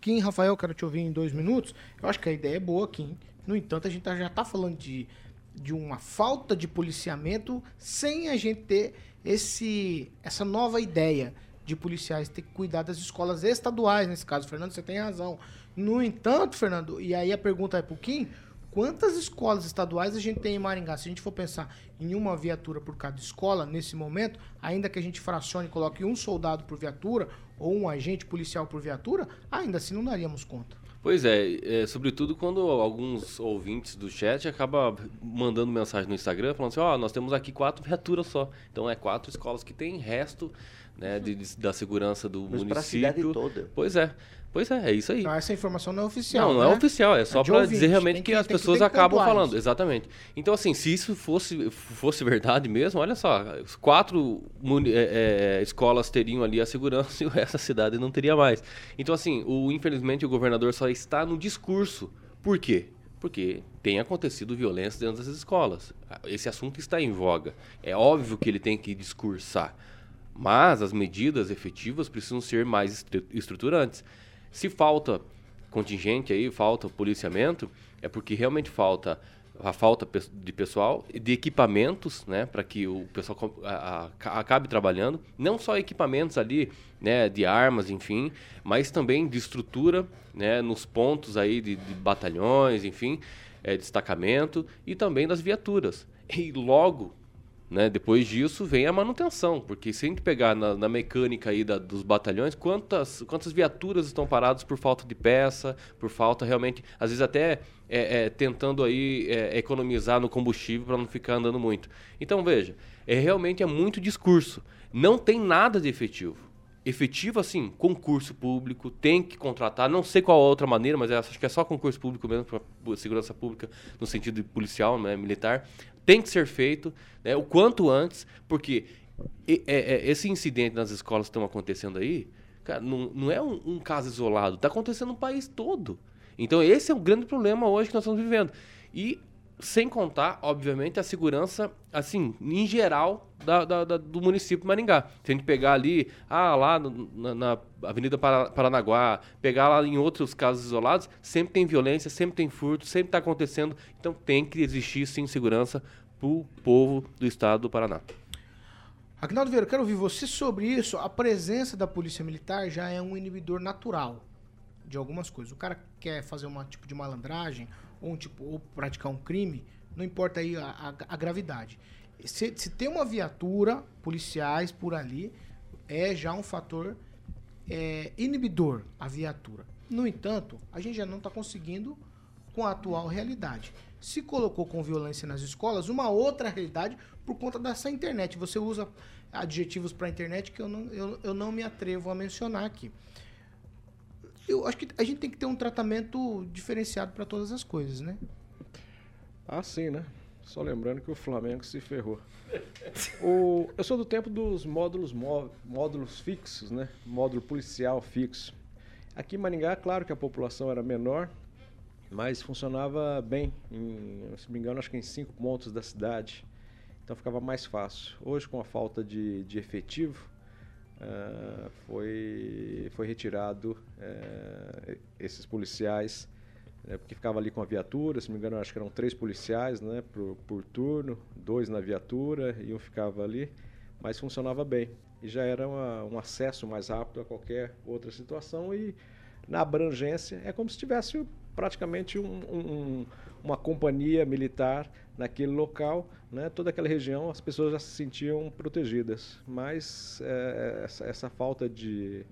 Kim, Rafael, quero te ouvir em dois minutos. Eu acho que a ideia é boa, Kim. No entanto, a gente tá- já está falando de, de uma falta de policiamento sem a gente ter esse, essa nova ideia de policiais ter que cuidar das escolas estaduais, nesse caso. Fernando, você tem razão. No entanto, Fernando, e aí a pergunta é pro Kim, Quantas escolas estaduais a gente tem em Maringá? Se a gente for pensar em uma viatura por cada escola, nesse momento, ainda que a gente fracione e coloque um soldado por viatura ou um agente policial por viatura, ainda assim não daríamos conta. Pois é, é, sobretudo quando alguns ouvintes do chat acabam mandando mensagem no Instagram falando assim, ó, nós temos aqui quatro viaturas só. Então é quatro escolas que tem resto né, de, de- da segurança do Mas município. toda. Pois é. Pois é, é isso aí. Então essa informação não é oficial. Não, não né? é oficial, é só pra ouvinte, dizer realmente tem que, as pessoas que acabam falando. isso. Exatamente. Então, assim, se isso fosse, fosse verdade mesmo, olha só, os quatro é, é, escolas teriam ali a segurança e o resto da cidade não teria mais. Então, assim, o, infelizmente o governador só está no discurso. Por quê? Porque tem acontecido violência dentro das escolas. Esse assunto está em voga. É óbvio que ele tem que discursar. Mas as medidas efetivas precisam ser mais estru- estruturantes. Se falta contingente aí, falta policiamento, é porque realmente falta a falta de pessoal de equipamentos, né, para que o pessoal acabe trabalhando, não só equipamentos ali, né, de armas, enfim, mas também de estrutura, né, nos pontos aí de, de batalhões, enfim, é, destacamento e também das viaturas. E logo né? Depois disso vem a manutenção, porque se a gente pegar na, na mecânica aí da- dos batalhões, quantas, quantas viaturas estão paradas por falta de peça, por falta realmente, às vezes até é, é, tentando aí é, economizar no combustível para não ficar andando muito. Então veja, é realmente é muito discurso, não tem nada de efetivo. Efetivo, assim, concurso público, tem que contratar, não sei qual outra maneira, mas eu acho que é só concurso público mesmo, para segurança pública, no sentido policial, né, militar, tem que ser feito né, o quanto antes, porque é- é- esse incidente nas escolas que estão acontecendo aí, cara, não, não é um, um caso isolado, está acontecendo no país todo. Então esse é o grande problema hoje que nós estamos vivendo. E sem contar, obviamente, a segurança, assim, em geral, da, da- da- do município de Maringá. Se a gente pegar ali, ah, lá na, na Avenida Para- Paranaguá, pegar lá em outros casos isolados, sempre tem violência, sempre tem furto, sempre está acontecendo. Então tem que existir, sim, segurança para o povo do estado do Paraná. Agnaldo Vieira, quero ouvir você sobre isso. A presença da polícia militar já é um inibidor natural de algumas coisas. O cara quer fazer um tipo de malandragem ou, um tipo, ou praticar um crime, não importa aí a, a- a gravidade. Se, se tem uma viatura, policiais por ali, é já um fator é, inibidor a viatura. No entanto, a gente já não está conseguindo com a atual realidade. Se colocou com violência nas escolas, uma outra realidade por conta dessa internet. Você usa adjetivos para a internet que eu não, eu, eu não me atrevo a mencionar aqui. Eu acho que a gente tem que ter um tratamento diferenciado para todas as coisas, né? Ah, sim, né? Só lembrando que o Flamengo se ferrou. O- eu sou do tempo dos módulos, mó- módulos fixos, né? Módulo policial fixo. Aqui em Maringá, claro que a população era menor, mas funcionava bem. Em, se me engano, acho que em cinco pontos da cidade. Então ficava mais fácil. Hoje, com a falta de, de efetivo, ah, foi, foi retirado eh, esses policiais né, porque ficava ali com a viatura, se não me engano, acho que eram três policiais né, por, por turno, dois na viatura e um ficava ali, mas funcionava bem. E já era uma- um acesso mais rápido a qualquer outra situação e na abrangência é como se tivesse praticamente um- um- uma companhia militar naquele local, né, toda aquela região as pessoas já se sentiam protegidas, mas eh, essa, essa falta de,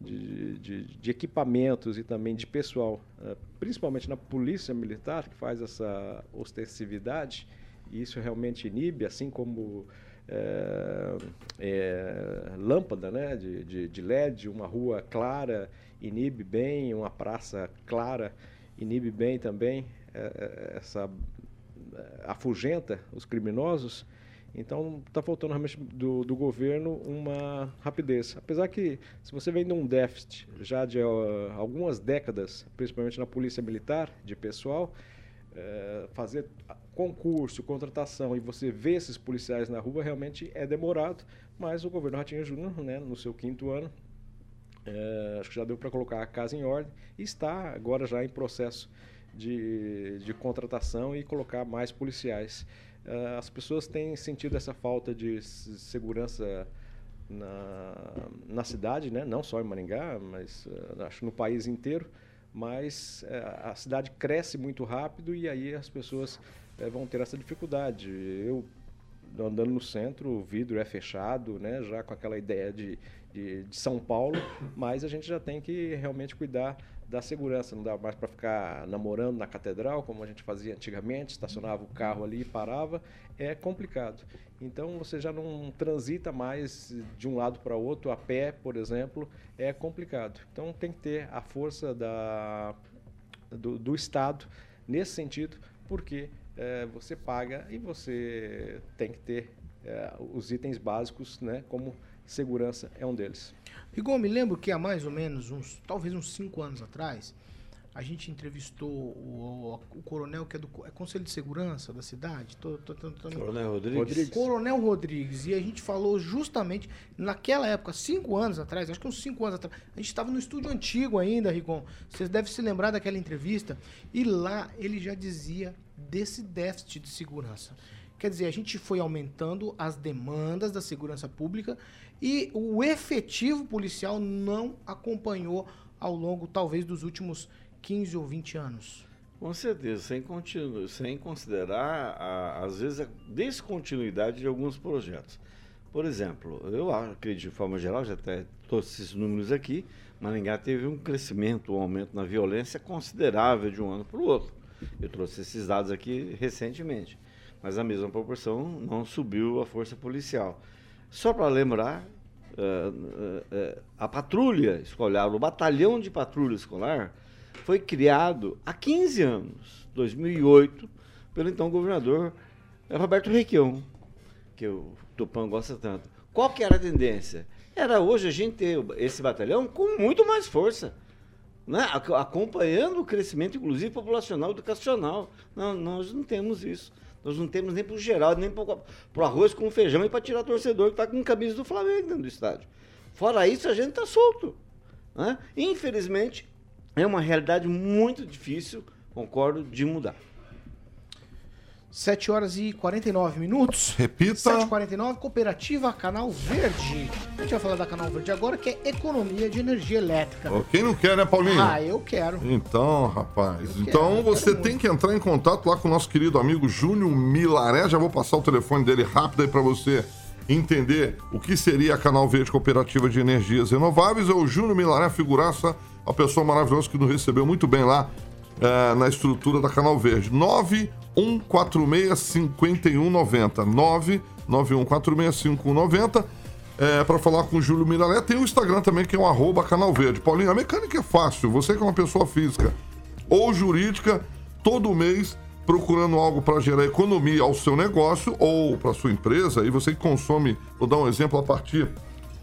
de, de- de equipamentos e também de pessoal, eh, principalmente na polícia militar, que faz essa ostensividade, e isso realmente inibe, assim como eh, eh, lâmpada né, de, de, de LED, uma rua clara inibe bem, uma praça clara inibe bem também essa eh, afugenta os criminosos. Então está faltando realmente do, do governo uma rapidez. Apesar que se você vem de um déficit já de ah, algumas décadas, principalmente na polícia militar, de pessoal, eh, fazer concurso, contratação e você vê esses policiais na rua realmente é demorado, mas o governo Ratinho Júnior, né, no seu quinto ano, eh, acho que já deu para colocar a casa em ordem e está agora já em processo de, de contratação e colocar mais policiais. Eh, as pessoas têm sentido essa falta de segurança na, na cidade, né? não só em Maringá, mas eh, acho no país inteiro, mas é, a cidade cresce muito rápido e aí as pessoas é, vão ter essa dificuldade. Eu andando no centro, o vidro é fechado, né, já com aquela ideia de, de, de São Paulo, mas a gente já tem que realmente cuidar da segurança. Não dá mais para ficar namorando na catedral, como a gente fazia antigamente, estacionava o carro ali e parava. É complicado. Então você já não transita mais de um lado para outro, a pé, por exemplo, é complicado. Então tem que ter a força da, do, do Estado nesse sentido, porque é, você paga e você tem que ter é, os itens básicos, né, como segurança é um deles. Rigon, me lembro que há mais ou menos uns, talvez uns cinco anos atrás, a gente entrevistou o, o, o coronel que é do é Conselho de Segurança da cidade. Tô, tô, tô, coronel Rodrigues. Rodrigues. Coronel Rodrigues. E a gente falou justamente, naquela época, cinco anos atrás, acho que uns cinco anos atrás, a gente estava no estúdio antigo ainda, Rigon. Vocês devem se lembrar daquela entrevista. E lá ele já dizia desse déficit de segurança. Quer dizer, a gente foi aumentando as demandas da segurança pública e o efetivo policial não acompanhou ao longo, talvez, dos últimos 15 ou 20 anos. Com certeza, sem, continu sem considerar, a, às vezes, a descontinuidade de alguns projetos. Por exemplo, eu acredito de forma geral, já até trouxe esses números aqui, Maringá teve um crescimento, um aumento na violência considerável de um ano para o outro. Eu trouxe esses dados aqui recentemente. Mas a mesma proporção não subiu a força policial. Só para lembrar, uh, uh, uh, a patrulha escolar, o batalhão de patrulha escolar, foi criado há 15 anos, 2008, pelo então governador Roberto Requião, que o Tupã gosta tanto. Qual que era a tendência? Era hoje a gente ter esse batalhão com muito mais força, né? acompanhando o crescimento, inclusive, populacional, educacional. Não, nós não temos isso. Nós não temos nem para o geral, nem para o arroz com feijão e para tirar torcedor que está com camisa do Flamengo dentro do estádio. Fora isso, a gente está solto. Né? Infelizmente, é uma realidade muito difícil, concordo, de mudar. 7 horas e 49 minutos. Repita. 7 e 49 Cooperativa Canal Verde. A gente vai falar da Canal Verde agora, que é economia de energia elétrica. Oh, quem não quer, né, Paulinho? Ah, eu quero. Então, rapaz. Eu então quero, você tem muito. que entrar em contato lá com o nosso querido amigo Júnior Milaré. Já vou passar o telefone dele rápido aí para você entender o que seria a Canal Verde Cooperativa de Energias Renováveis. É o Júnior Milaré, figuraça, a pessoa maravilhosa que nos recebeu muito bem lá é, na estrutura da Canal Verde. 9146-5190. 99146-5190. É, para falar com o Júlio Miralé. Tem o Instagram também, que é o arroba Canal Verde. Paulinho, a mecânica é fácil. Você que é uma pessoa física ou jurídica, todo mês procurando algo para gerar economia ao seu negócio ou para sua empresa, e você que consome, vou dar um exemplo, a partir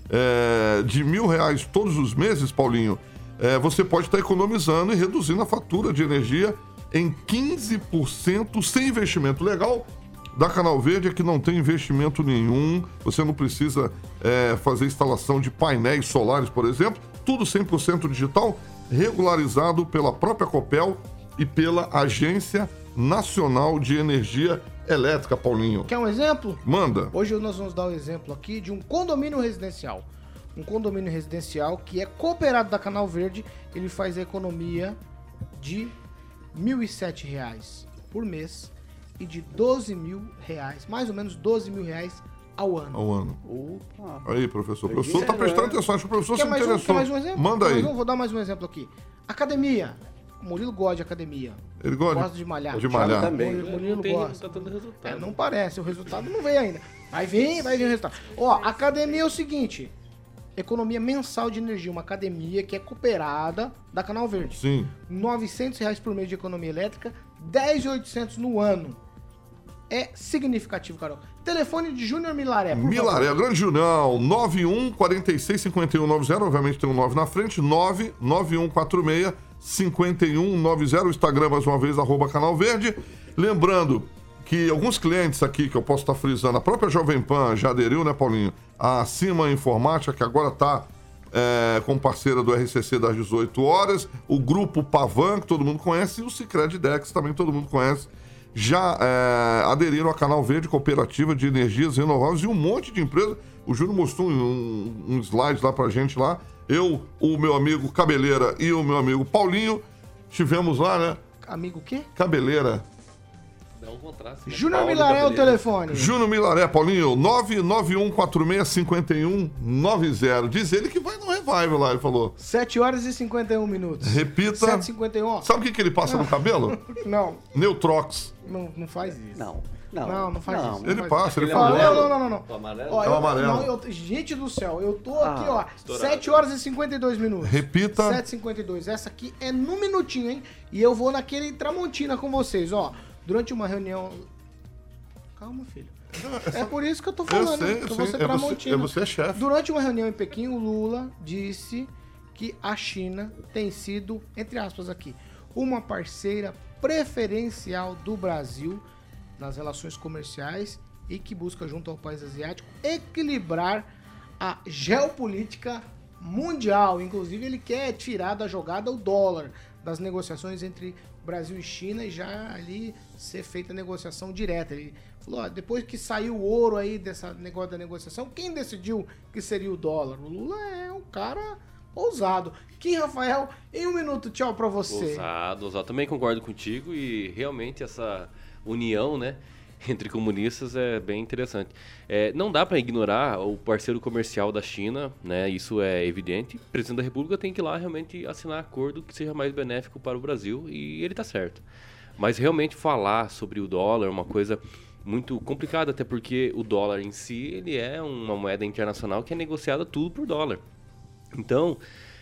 é, de mil reais todos os meses, Paulinho, é, você pode estar economizando e reduzindo a fatura de energia em 15% sem investimento legal. Da Canal Verde é que não tem investimento nenhum, você não precisa é, fazer instalação de painéis solares, por exemplo, tudo 100% digital, regularizado pela própria Copel e pela Agência Nacional de Energia Elétrica, Paulinho. Quer um exemplo? Manda. Hoje nós vamos dar o um exemplo aqui de um condomínio residencial um condomínio residencial que é cooperado da Canal Verde, ele faz a economia de R$ 1.007 por mês e de 12 mil reais, mais ou menos 12 mil reais ao ano. Ao ano. Opa. Aí, professor. O professor está prestando atenção, acho que o professor quer se mais interessou. Um, mais um exemplo? Manda aí. Um, vou dar mais um exemplo aqui. Academia. O Murilo gosta de academia. Ele gosta, gosta de malhar. De malhar. também. Murilo, Murilo não, tem, gosta. Não, tá resultado. É, não parece, o resultado não veio ainda. Vai vir, vai vir o resultado. Ó, academia é o seguinte, economia mensal de energia, uma academia que é cooperada da Canal Verde. Sim. 900 reais por mês de economia elétrica, 10,800 no ano. É significativo, Carol. Telefone de Júnior Milaré. Milaré, grande Júnior, 91 46 51 90, obviamente tem um 9 na frente, 99146 5190, o Instagram mais uma vez, arroba Canal Verde. Lembrando, que alguns clientes aqui, que eu posso estar frisando, a própria Jovem Pan já aderiu, né, Paulinho? A Cima Informática, que agora está é, como parceira do RCC das 18 horas, o Grupo Pavan, que todo mundo conhece, e o Cicred Dex, também todo mundo conhece, já é, aderiram à Canal Verde Cooperativa de Energias Renováveis e um monte de empresas. O Júnior mostrou um, um slide lá pra gente lá. Eu, o meu amigo Cabeleira e o meu amigo Paulinho Estivemos lá, né? Amigo o quê? Cabeleira. Dá contraste. né? Júnior Milaré é o telefone. Júnior Milaré, Paulinho, 991465190. Diz ele que vai no revival lá, ele falou. 7 horas e 51 minutos. Repita. 7h51, ó. Sabe o que, que ele passa no cabelo? Não, Neutrox. não, não faz isso. Não, não. Não, não faz Não, isso. Ele não faz passa, ele isso. fala. Não, não, não, não, não. O amarelo? Ó, É o eu- amarelo. não, eu- gente do céu, eu tô aqui, ó, estourado. 7 horas e 52 minutos. Repita. 7h52. Essa aqui é no minutinho, hein? E eu vou naquele Tramontina com vocês, ó. Durante uma reunião. Calma, filho. É por isso que eu tô falando. sei, né? eu sei. É você- é você é chefe. Durante uma reunião em Pequim, o Lula disse que a China tem sido, entre aspas aqui, uma parceira preferencial do Brasil nas relações comerciais e que busca, junto ao país asiático, equilibrar a geopolítica mundial. Inclusive, ele quer tirar da jogada o dólar das negociações entre Brasil e China e já ali ser feita a negociação direta. Ele falou, ó, depois que saiu o ouro aí dessa negócio da negociação, quem decidiu que seria o dólar? O Lula é um cara ousado. Kim Rafael, em um minuto, tchau pra você. Ousado, ousado. Também concordo contigo e realmente essa união, né? Entre comunistas é bem interessante. É, não dá para ignorar o parceiro comercial da China, né? Isso é evidente. O presidente da República tem que ir lá realmente assinar acordo que seja mais benéfico para o Brasil e ele tá certo. Mas realmente falar sobre o dólar é uma coisa muito complicada, até porque o dólar em si ele é uma moeda internacional que é negociada tudo por dólar. Então,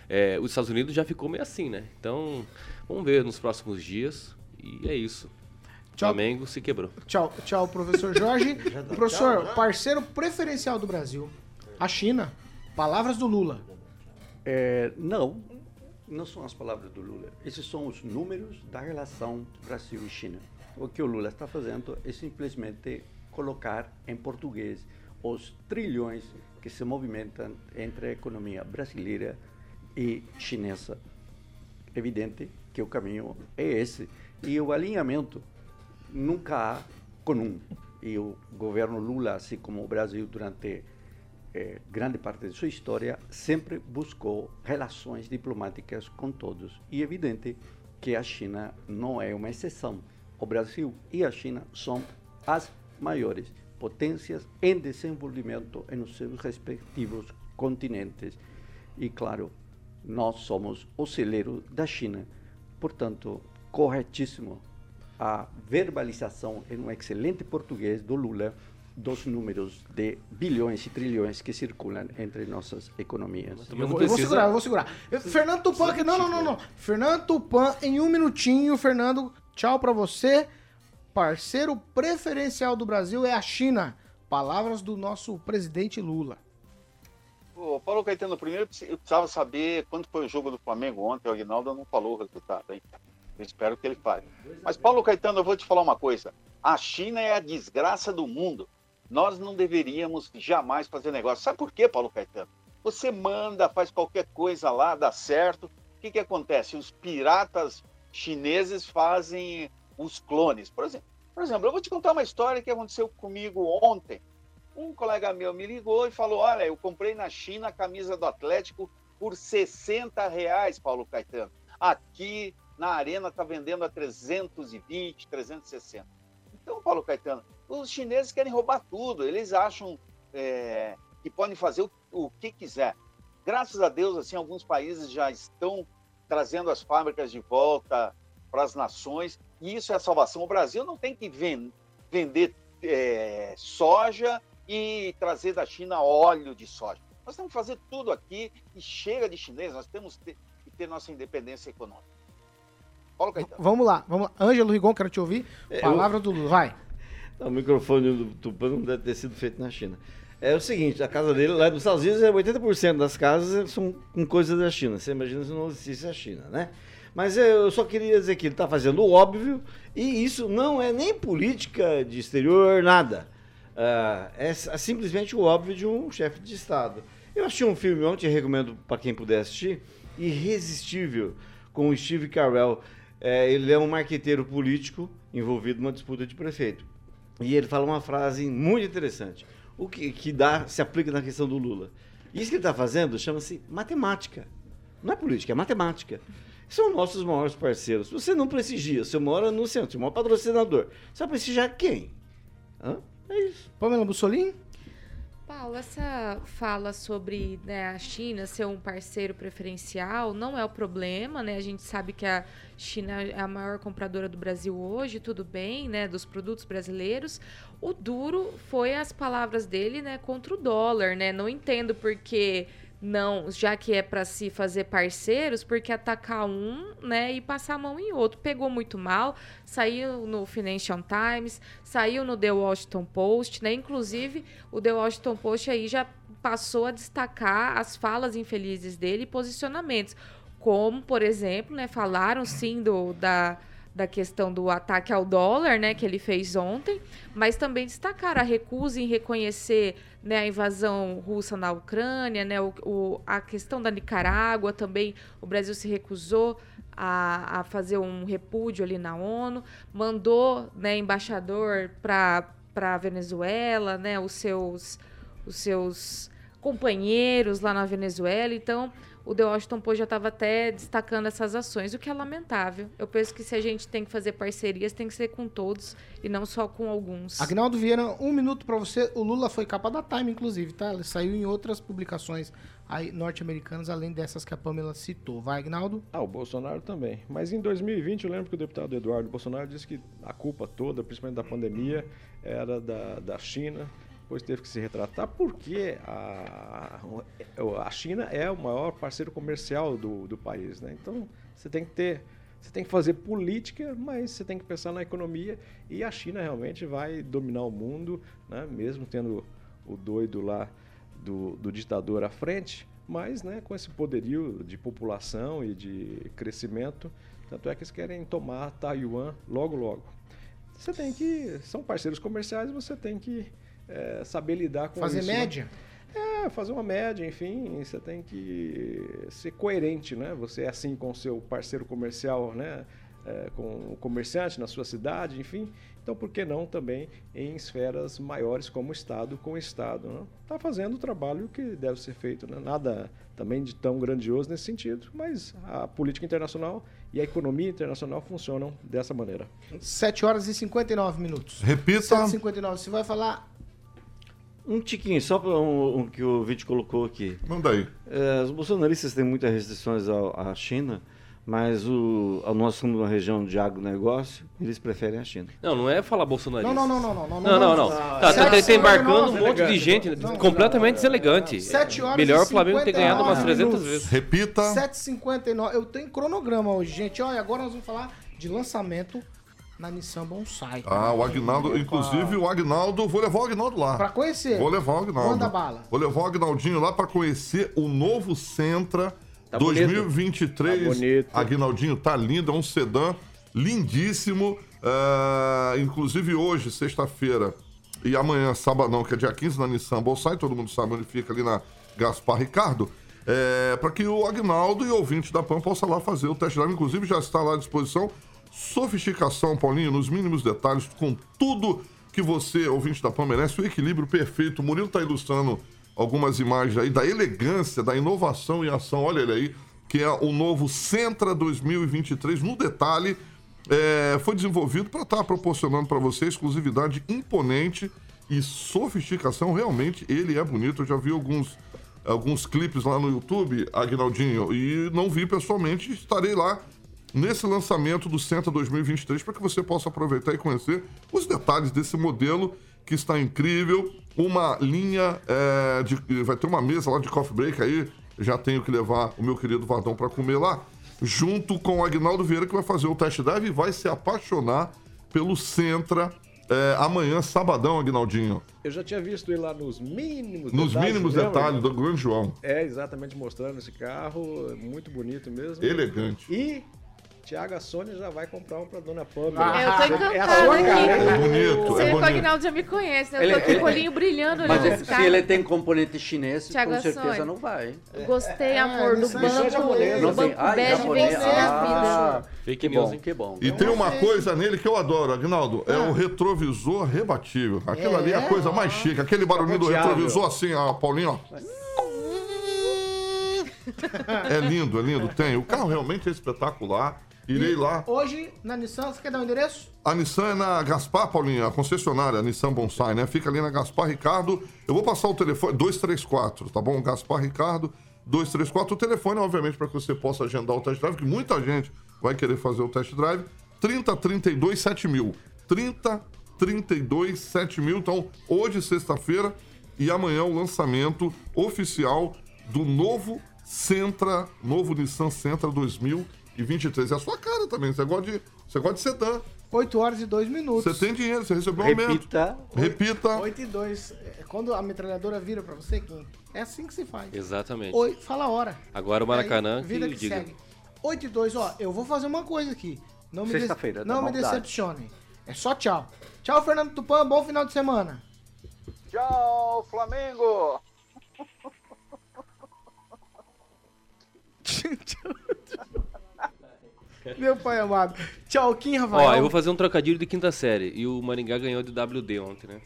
é, os Estados Unidos já ficou meio assim, né? Então, vamos ver nos próximos dias. E é isso. Tchau. Flamengo se quebrou. Tchau, tchau, professor Jorge. professor, parceiro preferencial do Brasil, a China. Palavras do Lula. É, não, não são as palavras do Lula. Esses são os números da relação Brasil e China. O que o Lula está fazendo é simplesmente colocar em português os trilhões que se movimentam entre a economia brasileira e chinesa. Evidente que o caminho é esse. E o alinhamento nunca há com um. E o governo Lula, assim como o Brasil durante eh, grande parte de sua história, sempre buscou relações diplomáticas com todos. E é evidente que a China não é uma exceção. O Brasil e a China são as maiores potências em desenvolvimento nos seus respectivos continentes. E, claro, nós somos o celeiro da China. Portanto, corretíssimo a verbalização em um excelente português do Lula dos números de bilhões e trilhões que circulam entre nossas economias. Eu vou, eu vou segurar, eu vou segurar. Eu- Fernando Tupan, aqui, não, não, não, não. Fernando Tupan, em um minutinho, Fernando, tchau pra você. Parceiro preferencial do Brasil é a China. Palavras do nosso presidente Lula. Ô, Paulo Caetano, primeiro eu precisava saber quanto foi o jogo do Flamengo ontem. O Aguinaldo não falou o resultado, hein? Eu espero que ele fale. Mas, Paulo Caetano, eu vou te falar uma coisa. A China é a desgraça do mundo. Nós não deveríamos jamais fazer negócio. Sabe por quê, Paulo Caetano? Você manda, faz qualquer coisa lá, dá certo. O que, que acontece? Os piratas chineses fazem os clones. Por exemplo, por exemplo, eu vou te contar uma história que aconteceu comigo ontem. Um colega meu me ligou e falou: Olha, eu comprei na China a camisa do Atlético por 60 reais, Paulo Caetano. Aqui na Arena está vendendo a 320, 360. Então, Paulo Caetano, os chineses querem roubar tudo. Eles acham é, que podem fazer o, o que quiser. Graças a Deus, assim, alguns países já estão trazendo as fábricas de volta para as nações. E isso é a salvação. O Brasil não tem que ven- vender é, soja e trazer da China óleo de soja. Nós temos que fazer tudo aqui e chega de chinês. Nós temos que ter, nossa independência econômica. Paulo Caetano. Vamos lá, vamos lá. Ângelo Rigon, quero te ouvir. É, Palavra do Lula, vai. O microfone do Tupã não deve ter sido feito na China. É o seguinte, a casa dele lá nos Estados Unidos, é 80% das casas são com coisas da China. Você imagina se não existisse a China, né? Mas eu só queria dizer que ele está fazendo o óbvio e isso não é nem política de exterior, nada. Ah, é simplesmente o óbvio de um chefe de Estado. Eu assisti um filme ontem, recomendo para quem puder assistir, Irresistível, com o Steve Carell. É, ele é um marqueteiro político envolvido numa disputa de prefeito. E ele fala uma frase muito interessante, o que, que dá, se aplica na questão do Lula. Isso que ele está fazendo chama-se matemática. Não é política, é matemática. São nossos maiores parceiros. Você não prestigia, mora no centro, você é maior patrocinador. Você vai prestigiar quem? Hã? É isso. Pamela Bussolini? Paulo, essa fala sobre né, a China ser um parceiro preferencial não é o problema, né? A gente sabe que a China é a maior compradora do Brasil hoje, tudo bem, né? Dos produtos brasileiros. O duro foi as palavras dele, né? Contra o dólar, né? Não entendo porque não, já que é para se fazer parceiros, porque atacar um, né, e passar a mão em outro. Pegou muito mal, saiu no Financial Times, saiu no The Washington Post, né? Inclusive, o The Washington Post aí já passou a destacar as falas infelizes dele e posicionamentos, como, por exemplo, né, falaram sim do da da questão do ataque ao dólar, né, que ele fez ontem, mas também destacar a recusa em reconhecer né, a invasão russa na Ucrânia, né, o, o, a questão da Nicarágua também, o Brasil se recusou a, a fazer um repúdio ali na ONU, mandou né, embaixador para a Venezuela, né, os seus, os seus companheiros lá na Venezuela, então o The Washington Post já estava até destacando essas ações, o que é lamentável. Eu penso que se a gente tem que fazer parcerias, tem que ser com todos e não só com alguns. Agnaldo Vieira, um minuto para você. O Lula foi capa da Time, inclusive, tá? Ele saiu em outras publicações aí norte-americanas, além dessas que a Pamela citou. Vai, Agnaldo? Ah, o Bolsonaro também. Mas em 2020, eu lembro que o deputado Eduardo Bolsonaro disse que a culpa toda, principalmente da pandemia, era da, da China depois teve que se retratar porque a, a China é o maior parceiro comercial do, do país. Né? Então você tem que ter. Você tem que fazer política, mas você tem que pensar na economia e a China realmente vai dominar o mundo, né? mesmo tendo o doido lá do, do ditador à frente, mas né, com esse poderio de população e de crescimento, tanto é que eles querem tomar Taiwan logo logo. Você tem que. São parceiros comerciais, você tem que é, saber lidar com fazer isso. Fazer média? Né? É, fazer uma média, enfim, você tem que ser coerente, né? Você é assim com o seu parceiro comercial, né? É, com o comerciante na sua cidade, enfim. Então, por que não também em esferas maiores como o Estado com o Estado? Está né? fazendo o trabalho que deve ser feito. Né? Nada também de tão grandioso nesse sentido, mas a política internacional e a economia internacional funcionam dessa maneira. 7 horas e 59 minutos. Repita. 7 e 59 Você vai falar um tiquinho, só para um, um, que o vídeo colocou aqui. Manda aí. É, os bolsonaristas têm muitas restrições à China, mas o, nós somos uma região de agronegócio, eles preferem a China. Não, não é falar bolsonarista. Não, não, não, não. Não, não, não. não. Tá, tá, tá embarcando um monte de gente não, completamente deselegante. 7 horas Melhor o Flamengo ter ganhado umas 300 minutos. vezes. Repita. 7h59. Eu tenho cronograma hoje, gente. Olha, agora nós vamos falar de lançamento na Nissan Bonsai. Ah, o Agnaldo, inclusive o Agnaldo, vou levar o Agnaldo lá. Pra conhecer. Vou levar o Agnaldo. Manda bala. Vou levar o Agnaldinho lá pra conhecer o novo Sentra tá 2023. Bonito. Tá bonito. Agnaldinho tá lindo, é um sedã lindíssimo. Uh, inclusive hoje, sexta-feira, e amanhã, sábado, não, que é dia 15 na Nissan Bonsai, todo mundo sabe onde fica ali na Gaspar Ricardo. É, para que o Agnaldo e o ouvinte da PAN possa lá fazer o test drive. Inclusive, já está lá à disposição sofisticação, Paulinho, nos mínimos detalhes, com tudo que você, ouvinte da PAN, merece, o equilíbrio perfeito. O Murilo está ilustrando algumas imagens aí da elegância, da inovação e ação. Olha ele aí, que é o novo Centra 2023. No detalhe, é, foi desenvolvido para estar tá proporcionando para você exclusividade imponente e sofisticação. Realmente, ele é bonito. Eu já vi alguns, alguns clipes lá no YouTube, Agnaldinho, e não vi pessoalmente. Estarei lá nesse lançamento do Centro 2023 para que você possa aproveitar e conhecer os detalhes desse modelo que está incrível. Uma linha é, de. Vai ter uma mesa lá de coffee break aí. Já tenho que levar o meu querido Vadão para comer lá. Junto com o Agnaldo Vieira, que vai fazer o test drive e vai se apaixonar pelo Centra é, amanhã, sabadão, Agnaldinho. Eu já tinha visto ele lá nos mínimos nos detalhes. Nos mínimos detalhes do Grande João. É, exatamente, mostrando esse carro. Muito bonito mesmo. Elegante. E Tiago, a Sônia já vai comprar um pra Dona Pamela. Ah, eu tô encantada é aqui. É bonito, Você é que o bonito. Agnaldo já me conhece, né? Eu Ele- tô com ele- o olhinho brilhando Mas olhando esse se carro. ele tem componente chinês, Thiago com certeza Ações. não vai. Gostei, amor, do isso é banco. japonês. O Não banco Ah, bege vencer a Ah, vida. Fake que news, bom, que bom. E tem uma coisa nele que eu adoro, Agnaldo. É o retrovisor rebatível. Aquilo ali é a coisa mais chique. Aquele barulhinho do retrovisor assim, ó, Paulinho, ó. É lindo, é lindo. Tem. O carro realmente é espetacular. Irei lá. Hoje, na Nissan, você quer dar o endereço? A Nissan é na Gaspar, Paulinho, a concessionária, a Nissan Bonsai, né? Fica ali na Gaspar Ricardo. Eu vou passar o telefone, 234, tá bom? Gaspar Ricardo, 234. O telefone, obviamente, para que você possa agendar o test drive, que muita gente vai querer fazer o test drive. 30 32 7000. 30 32 7000. Então, hoje, sexta-feira, e amanhã o lançamento oficial do novo Sentra, novo Nissan Sentra 2023. É a sua cara também. Você gosta de, você gosta de sedã. 8 horas e 2 minutos. Você tem dinheiro, você recebeu um aumento. Repita. Repita. 8 e 2. É, Quando a metralhadora vira pra você, Kim, é assim que se faz. Exatamente. Oi, fala a hora. Agora o Maracanã Aí, vida que que diga. segue. 8 e 2, ó, eu vou fazer uma coisa aqui. Não me, Sexta-feira, da não me maldade. decepcionem. É só tchau. Tchau, Fernando Tupan. Bom final de semana. Tchau, Flamengo! Meu pai amado. Tchau, Kim, Rafael. Ó, eu vou fazer um trocadilho de quinta série. E o Maringá ganhou de WD ontem, né?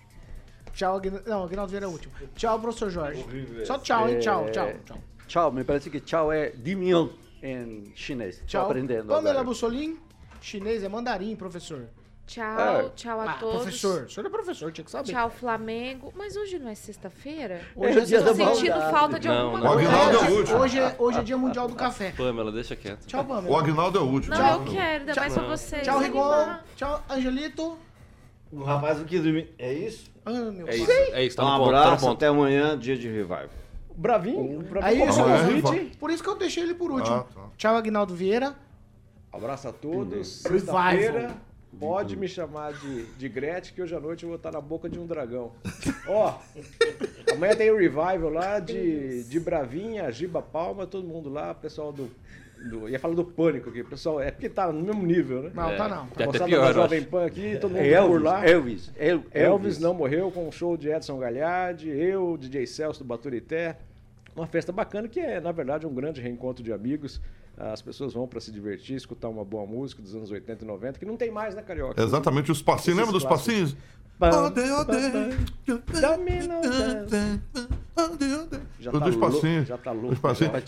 Tchau, Aguinaldo. Não, Aguinaldo Vieira é o último. Tchau, professor Jorge. Só tchau, hein? Tchau, É, tchau, tchau. Tchau, me parece que tchau é Dimion em chinês. Tô Tchau. aprendendo. Pamela agora. Bussolin. Chinês é mandarim, professor. Tchau, É. tchau a Ah, todos. professor. O senhor é professor, tinha que saber. Tchau, Flamengo. Mas hoje não é sexta-feira? Hoje é dia Tô da sentindo maldade. falta de Não, alguma não. O coisa. Aguinaldo é o último. Hoje é, hoje é dia mundial do café. Pamela, deixa quieto. Tchau, Pamela. O Agnaldo é o último. Não, eu quero, ainda mais pra vocês. Tchau, Rigon. Tchau, Angelito. O rapaz não quis dormir. É isso? Ah, meu É isso, é isso. Tá Então, um ponto, tá abraço, ponto. até amanhã, dia de revival. Bravinho, Bravinho Aí, é o Amanhã é. Por isso que eu deixei ele por último. Ah, tá. Tchau, Aguinaldo Vieira. Abraço a todos. Revival. Pode me chamar de, de Gretchen, que hoje à noite eu vou estar na boca de um dragão. Ó, amanhã tem o revival lá de, de Bravinha, Giba Palma, todo mundo lá, pessoal do. do ia falar do pânico aqui, pessoal. É porque tá no mesmo nível, né? Não, É, tá não. Até Moçada pior, Jovem. Pan aqui, todo mundo Elvis, por lá. Elvis, El- Elvis não morreu com um show de Edson Galhardi, eu, DJ Celso do Baturité. Uma festa bacana que é, na verdade, um grande reencontro de amigos. As pessoas vão para se divertir, escutar uma boa música dos anos 80 e 90, que não tem mais, né, Carioca? Exatamente, os passinhos. Lembra dos passinhos? Ode, ode. Dance. Já tá louco, já tá louco.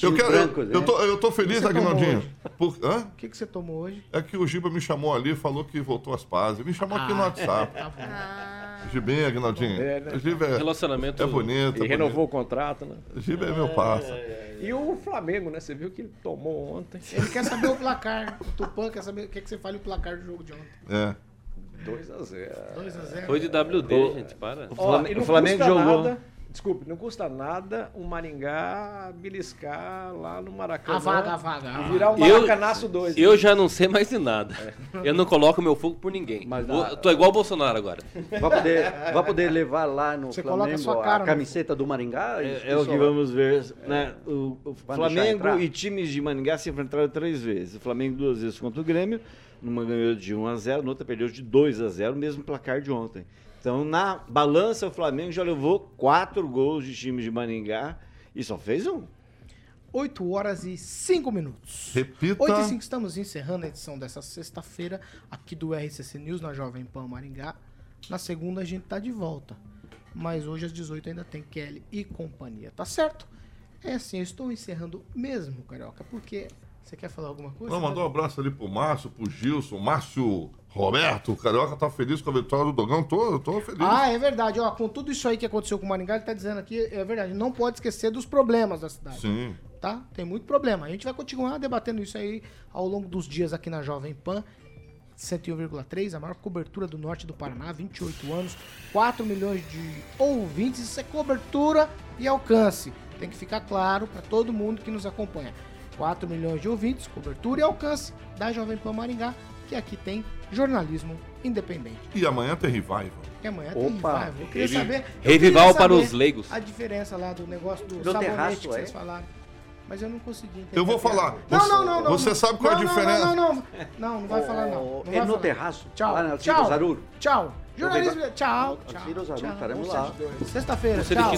Eu, quero, brancos, eu, eu, né? tô, eu tô feliz, hoje? Por, hã? O que, que você tomou hoje? É que o Giba me chamou ali e falou que voltou às pazes. Me chamou aqui no WhatsApp. Ah, Gibinha, Aguinaldinho. É, né? O Giba é, Relacionamento. é bonito. E é renovou o contrato, né? bonito. Giba é meu parça. E o Flamengo, né? Você viu que ele tomou ontem. Ele quer saber o placar. O Tupã quer saber o que, você fala o placar do jogo de ontem. É. 2 a 0 2x0. Foi de WD, gente, para. O Flamengo, e o Flamengo jogou. Nada, desculpe, não custa nada o Maringá beliscar lá no Maracanã. A vaga, a vaga. a E virar um Eu- Maracanaço 2. Eu já não sei mais de nada. Eu não coloco meu fogo por ninguém. Mas Vou- na- Tô igual o Bolsonaro agora. Vai poder, vai poder levar lá no Você coloca a Flamengo sua cara a no- camiseta do Maringá? É, é o que vamos ver. Né? O, o Flamengo e times de Maningá se enfrentaram três vezes. O Flamengo duas vezes contra o Grêmio, numa ganhou de 1 a 0 noutra perdeu de 2 a 0 mesmo placar de ontem. Então, na balança, o Flamengo já levou quatro gols de time de Maningá e só fez um. 8 horas e 5 minutos. Repita. 8 e 5, estamos encerrando a edição dessa sexta-feira aqui do RCC News na Jovem Pan Maringá. Na segunda a gente tá de volta. Mas hoje às 18 ainda tem Kelly e companhia, tá certo? É assim, eu estou encerrando mesmo, Carioca, porque você quer falar alguma coisa? Não, mandou um abraço ali pro Márcio, pro Gilson, Márcio Roberto. O Carioca tá feliz com a vitória do Dogão. Tô, tô feliz. Ah, é verdade. Ó, com tudo isso aí que aconteceu com o Maringá, ele tá dizendo aqui, é verdade. Não pode esquecer dos problemas da cidade. Sim. Tá? Tem muito problema. A gente vai continuar debatendo isso aí ao longo dos dias aqui na Jovem Pan. 101,3, a maior cobertura do norte do Paraná, 28 anos, 4 milhões de ouvintes. Isso é cobertura e alcance. Tem que ficar claro para todo mundo que nos acompanha. 4 milhões de ouvintes, cobertura e alcance da Jovem Pan Maringá, que aqui tem jornalismo independente. E amanhã tem revival. E amanhã tem Opa. revival. Eu queria saber. eu revival queria para os leigos. A diferença lá do negócio do, Do sabonete terraço, que é? vocês falaram. Mas eu não consegui entender. Eu vou falar. Não, Você- não, não, não. você não. sabe qual é a Não, não, diferença? Não, não, não. Não, não vai falar não. não É vai no falar. terraço, Tchau. lá na tchau. Tchau. Jornalismo. Tchau. Tchau. Tchau. estaremos lá. Sexta-feira. Tchau.